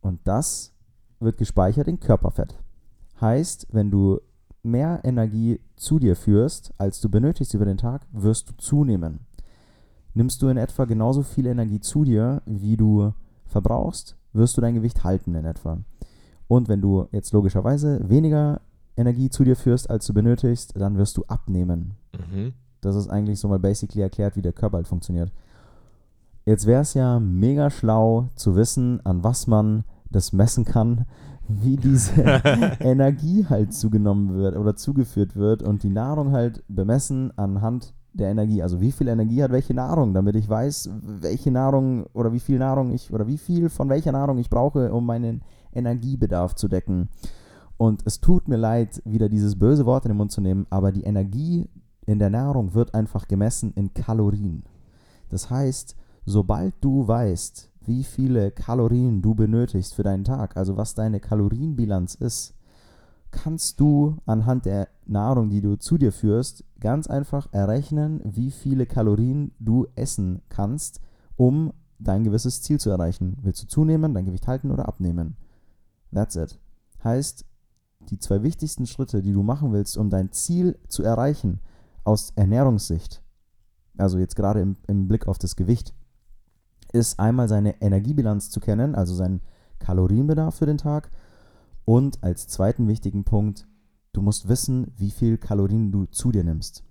Und das wird gespeichert in Körperfett. Heißt, wenn du mehr Energie zu dir führst, als du benötigst über den Tag, wirst du zunehmen. Nimmst du in etwa genauso viel Energie zu dir, wie du verbrauchst, wirst du dein Gewicht halten in etwa. Und wenn du jetzt logischerweise weniger Energie zu dir führst, als du benötigst, dann wirst du abnehmen. Mhm. Das ist eigentlich so mal basically erklärt, wie der Körper halt funktioniert. Jetzt wäre es ja mega schlau zu wissen, an was man das messen kann, wie diese Energie halt zugenommen wird oder zugeführt wird und die Nahrung halt bemessen anhand der Energie. Also wie viel Energie hat welche Nahrung, damit ich weiß, welche Nahrung oder wie viel Nahrung ich oder wie viel von welcher Nahrung ich brauche, um meinen Energiebedarf zu decken. Und es tut mir leid, wieder dieses böse Wort in den Mund zu nehmen, aber die Energie in der Nahrung wird einfach gemessen in Kalorien. Das heißt, sobald du weißt, wie viele Kalorien du benötigst für deinen Tag, also was deine Kalorienbilanz ist, kannst du anhand der Nahrung, die du zu dir führst, ganz einfach errechnen, wie viele Kalorien du essen kannst, um dein gewisses Ziel zu erreichen. Willst du zunehmen, dein Gewicht halten oder abnehmen? That's it. Heißt, die zwei wichtigsten Schritte, die du machen willst, um dein Ziel zu erreichen, aus Ernährungssicht, also jetzt gerade im, im Blick auf das Gewicht, ist einmal seine Energiebilanz zu kennen, also seinen Kalorienbedarf für den Tag. Und als zweiten wichtigen Punkt, du musst wissen, wie viel Kalorien du zu dir nimmst.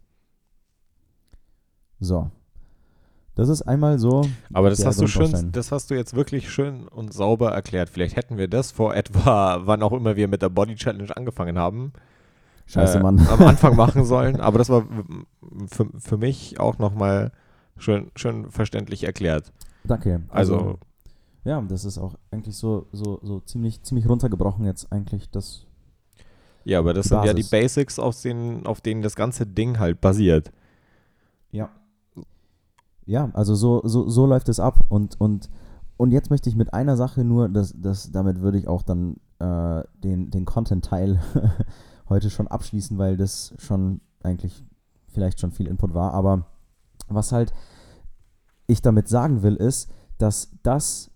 So. Das ist einmal so.
Aber das hast du schön, das hast du jetzt wirklich schön und sauber erklärt. Vielleicht hätten wir das vor etwa, wann auch immer wir mit der Body Challenge angefangen haben,
Scheiße,
äh,
Mann.
am Anfang machen sollen. Aber das war für, für mich auch nochmal schön, schön verständlich erklärt.
Danke.
Also,
ja, das ist auch eigentlich so, so, so ziemlich, ziemlich runtergebrochen jetzt eigentlich das.
ja, aber das sind ja die. Basics, auf denen, auf denen das ganze Ding halt basiert.
Ja. Ja, also so, so, so läuft es ab. Und, und, und jetzt möchte ich mit einer Sache nur, das, das, damit würde ich auch dann äh, den, den Content-Teil heute schon abschließen, weil das schon eigentlich vielleicht schon viel Input war. Aber was halt ich damit sagen will, ist, dass das,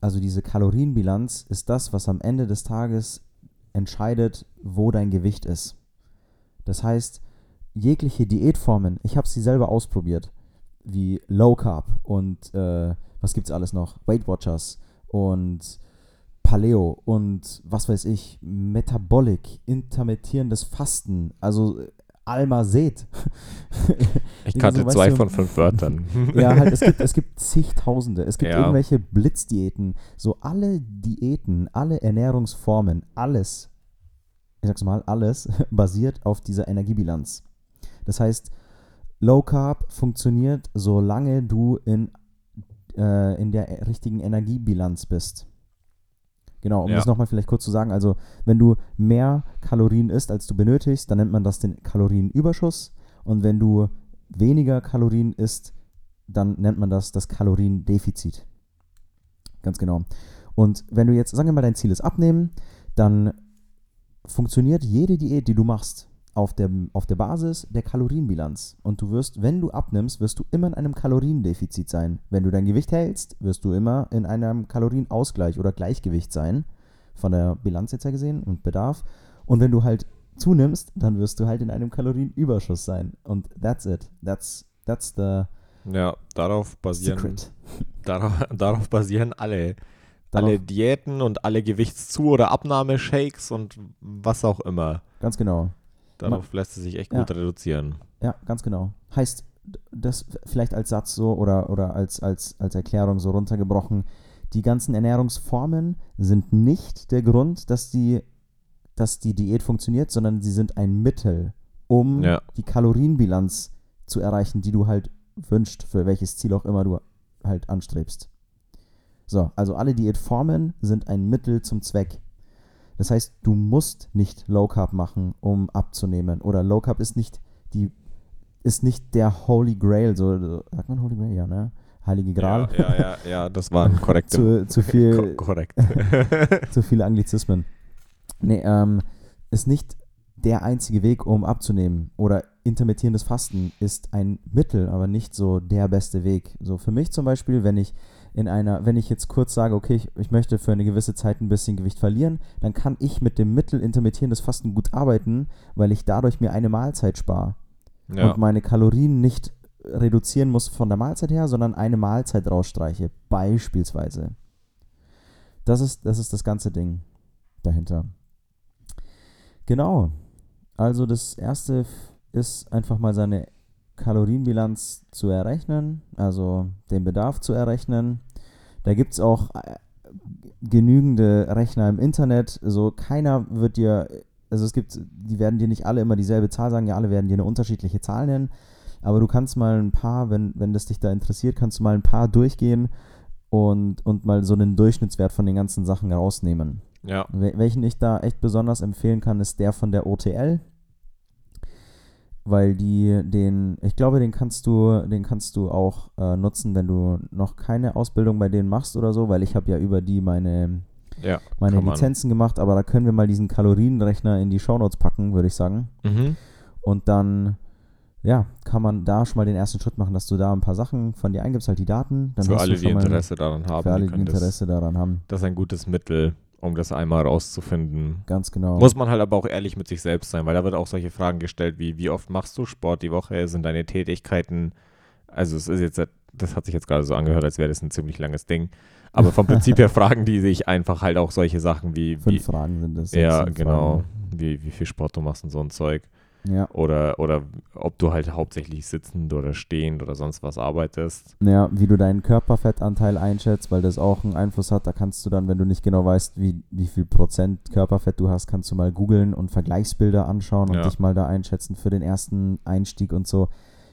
also diese Kalorienbilanz, ist das, was am Ende des Tages entscheidet, wo dein Gewicht ist. Das heißt, jegliche Diätformen, ich habe sie selber ausprobiert, wie Low Carb und äh, was gibt's alles noch? Weight Watchers und Paleo und was weiß ich, Metabolic, intermittierendes Fasten, also Alma Seed.
Ich kannte
so,
zwei
du-
von fünf Wörtern.
ja, halt, es gibt, es gibt zigtausende. Es gibt
Ja.
irgendwelche Blitzdiäten. So alle Diäten, alle Ernährungsformen, alles, ich sag's mal, alles basiert auf dieser Energiebilanz. Das heißt, Low Carb funktioniert, solange du in, äh, in der richtigen Energiebilanz bist. Genau, um
Ja.
das nochmal vielleicht kurz zu sagen, also wenn du mehr Kalorien isst, als du benötigst, dann nennt man das den Kalorienüberschuss. Und wenn du weniger Kalorien isst, dann nennt man das das Kaloriendefizit. Ganz genau. Und wenn du jetzt, sagen wir mal, dein Ziel ist abnehmen, dann funktioniert jede Diät, die du machst, auf der, auf der Basis der Kalorienbilanz. Und du wirst, wenn du abnimmst, wirst du immer in einem Kaloriendefizit sein. Wenn du dein Gewicht hältst, wirst du immer in einem Kalorienausgleich oder Gleichgewicht sein. Von der Bilanz jetzt her gesehen und Bedarf. Und wenn du halt zunimmst, dann wirst du halt in einem Kalorienüberschuss sein. Und that's it. That's, that's the
Ja, darauf basieren,
secret.
darauf, darauf basieren alle. Alle Diäten und alle Gewichtszu- oder Abnahmeshakes und was auch immer.
Ganz genau.
Darauf lässt es sich echt
Ja.
gut reduzieren.
Ja, ganz genau. Heißt, das vielleicht als Satz so oder, oder als, als, als Erklärung so runtergebrochen, die ganzen Ernährungsformen sind nicht der Grund, dass die, dass die Diät funktioniert, sondern sie sind ein Mittel, um
Ja.
die Kalorienbilanz zu erreichen, die du halt wünscht, für welches Ziel auch immer du halt anstrebst. So, also alle Diätformen sind ein Mittel zum Zweck. Das heißt, du musst nicht Low Carb machen, um abzunehmen. Oder Low Carb ist nicht die, ist nicht der Holy Grail. So, sagt man Holy Grail, ja, ne? Heilige Gral.
Ja, ja, ja, ja, das war ein korrekter.
zu, zu viel,
korrekt.
zu viele Anglizismen. Nee, ähm, ist nicht der einzige Weg, um abzunehmen. Oder intermittierendes Fasten ist ein Mittel, aber nicht so der beste Weg. So für mich zum Beispiel, wenn ich in einer, wenn ich jetzt kurz sage, okay, ich, ich möchte für eine gewisse Zeit ein bisschen Gewicht verlieren, dann kann ich mit dem Mittel intermittierendes Fasten gut arbeiten, weil ich dadurch mir eine Mahlzeit spare
ja.
und meine Kalorien nicht reduzieren muss von der Mahlzeit her, sondern eine Mahlzeit rausstreiche, beispielsweise. Das ist, das ist das ganze Ding dahinter. Genau. Also das erste ist einfach mal seine Kalorienbilanz zu errechnen, also den Bedarf zu errechnen. Da gibt es auch äh, genügende Rechner im Internet. So keiner wird dir, also es gibt, die werden dir nicht alle immer dieselbe Zahl sagen, ja, alle werden dir eine unterschiedliche Zahl nennen. Aber du kannst mal ein paar, wenn, wenn das dich da interessiert, kannst du mal ein paar durchgehen und, und mal so einen Durchschnittswert von den ganzen Sachen rausnehmen.
ja.
Wel- Welchen ich da echt besonders empfehlen kann, ist der von der OTL. Weil die den, ich glaube, den kannst du, den kannst du auch äh, nutzen, wenn du noch keine Ausbildung bei denen machst oder so, weil ich habe ja über die meine,
Ja,
meine. Lizenzen gemacht, aber da können wir mal diesen Kalorienrechner in die Shownotes packen, würde ich sagen.
Mhm.
Und dann, ja, kann man da schon mal den ersten Schritt machen, dass du da ein paar Sachen von dir eingibst, halt die Daten. Dann
Für
hast
alle,
du
die Interesse daran haben,
Für alle,
die
Interesse daran haben.
das ist ein gutes Mittel, um das einmal rauszufinden.
Ganz genau.
Muss man halt aber auch ehrlich mit sich selbst sein, weil da wird auch solche Fragen gestellt wie, wie oft machst du Sport die Woche, sind deine Tätigkeiten, also es ist jetzt, das hat sich jetzt gerade so angehört, als wäre das ein ziemlich langes Ding, aber vom Prinzip her fragen die sich einfach halt auch solche Sachen wie, wie
Fünf Fragen sind das.
ja, genau, wie, wie viel Sport du machst und so ein Zeug.
Ja.
Oder, oder ob du halt hauptsächlich sitzend oder stehend oder sonst was arbeitest.
ja, wie du deinen Körperfettanteil einschätzt, weil das auch einen Einfluss hat. Da kannst du dann, wenn du nicht genau weißt, wie, wie viel Prozent Körperfett du hast, kannst du mal googeln und Vergleichsbilder anschauen und
Ja.
dich mal da einschätzen für den ersten Einstieg und so.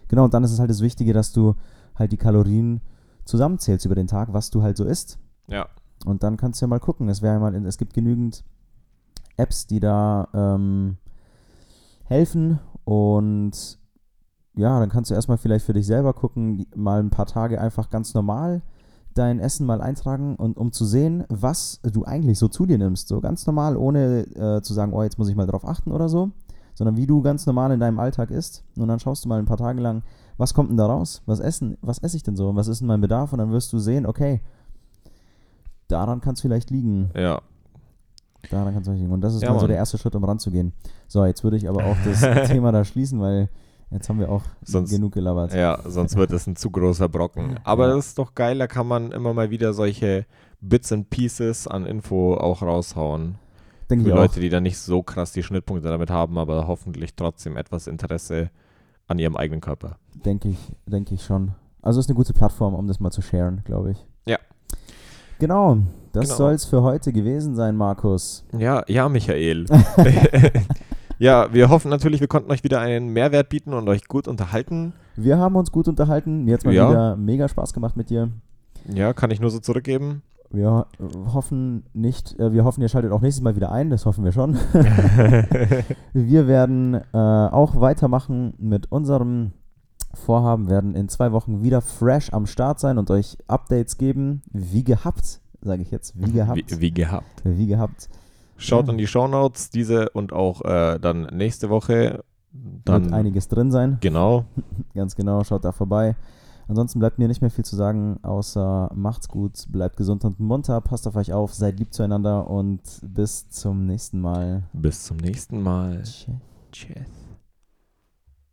Genau, und dann ist es halt das Wichtige, dass du halt die Kalorien zusammenzählst über den Tag, was du halt so isst.
Ja,
Und dann kannst du ja mal gucken. Es wäre ja mal, in- es gibt genügend Apps, die da ähm, helfen und ja, dann kannst du erstmal vielleicht für dich selber gucken, mal ein paar Tage einfach ganz normal dein Essen mal eintragen und um zu sehen, was du eigentlich so zu dir nimmst. So ganz normal, ohne äh, zu sagen, oh, jetzt muss ich mal drauf achten oder so, sondern wie du ganz normal in deinem Alltag isst. Und dann schaust du mal ein paar Tage lang, was kommt denn da raus? Was essen, was esse ich denn so? Was ist denn mein Bedarf? Und dann wirst du sehen, okay, daran kann es vielleicht liegen.
ja.
Daran kann es liegen. Und das ist
Ja,
mal so der erste Schritt, um ranzugehen. So, jetzt würde ich aber auch das Thema da schließen, weil jetzt haben wir auch
Sonst-
genug gelabert.
Ja, sonst wird es ein zu großer Brocken. Aber
Ja.
das ist doch geil, da kann man immer mal wieder solche Bits and Pieces an Info auch raushauen.
Denke
Für
ich
Leute,
auch.
die dann nicht so krass die Schnittpunkte damit haben, aber hoffentlich trotzdem etwas Interesse an ihrem eigenen Körper.
Denke ich, denke ich schon. Also ist eine gute Plattform, um das mal zu sharen, glaube ich.
Ja.
Genau, das
Genau.
soll es für heute gewesen sein, Markus.
Ja, ja, Michael. ja, wir hoffen natürlich, wir konnten euch wieder einen Mehrwert bieten und euch gut unterhalten.
Wir haben uns gut unterhalten. Mir hat es mal
Ja.
wieder mega Spaß gemacht mit dir.
Ja, kann ich nur so zurückgeben.
Wir hoffen nicht, äh, wir hoffen, ihr schaltet auch nächstes Mal wieder ein, das hoffen wir schon. wir werden äh, auch weitermachen mit unserem Vorhaben, werden in zwei Wochen wieder fresh am Start sein und euch Updates geben, wie gehabt, sage ich jetzt, wie gehabt,
Wie, wie gehabt.
wie, gehabt.
Schaut
Ja.
in die Shownotes, diese und auch äh, dann nächste Woche. Dann,
Wird einiges drin sein,
genau.
ganz genau, schaut da vorbei. Ansonsten bleibt mir nicht mehr viel zu sagen, außer macht's gut, bleibt gesund und munter, passt auf euch auf, seid lieb zueinander und bis zum nächsten Mal.
Bis zum nächsten Mal.
Tschüss.
Tschüss.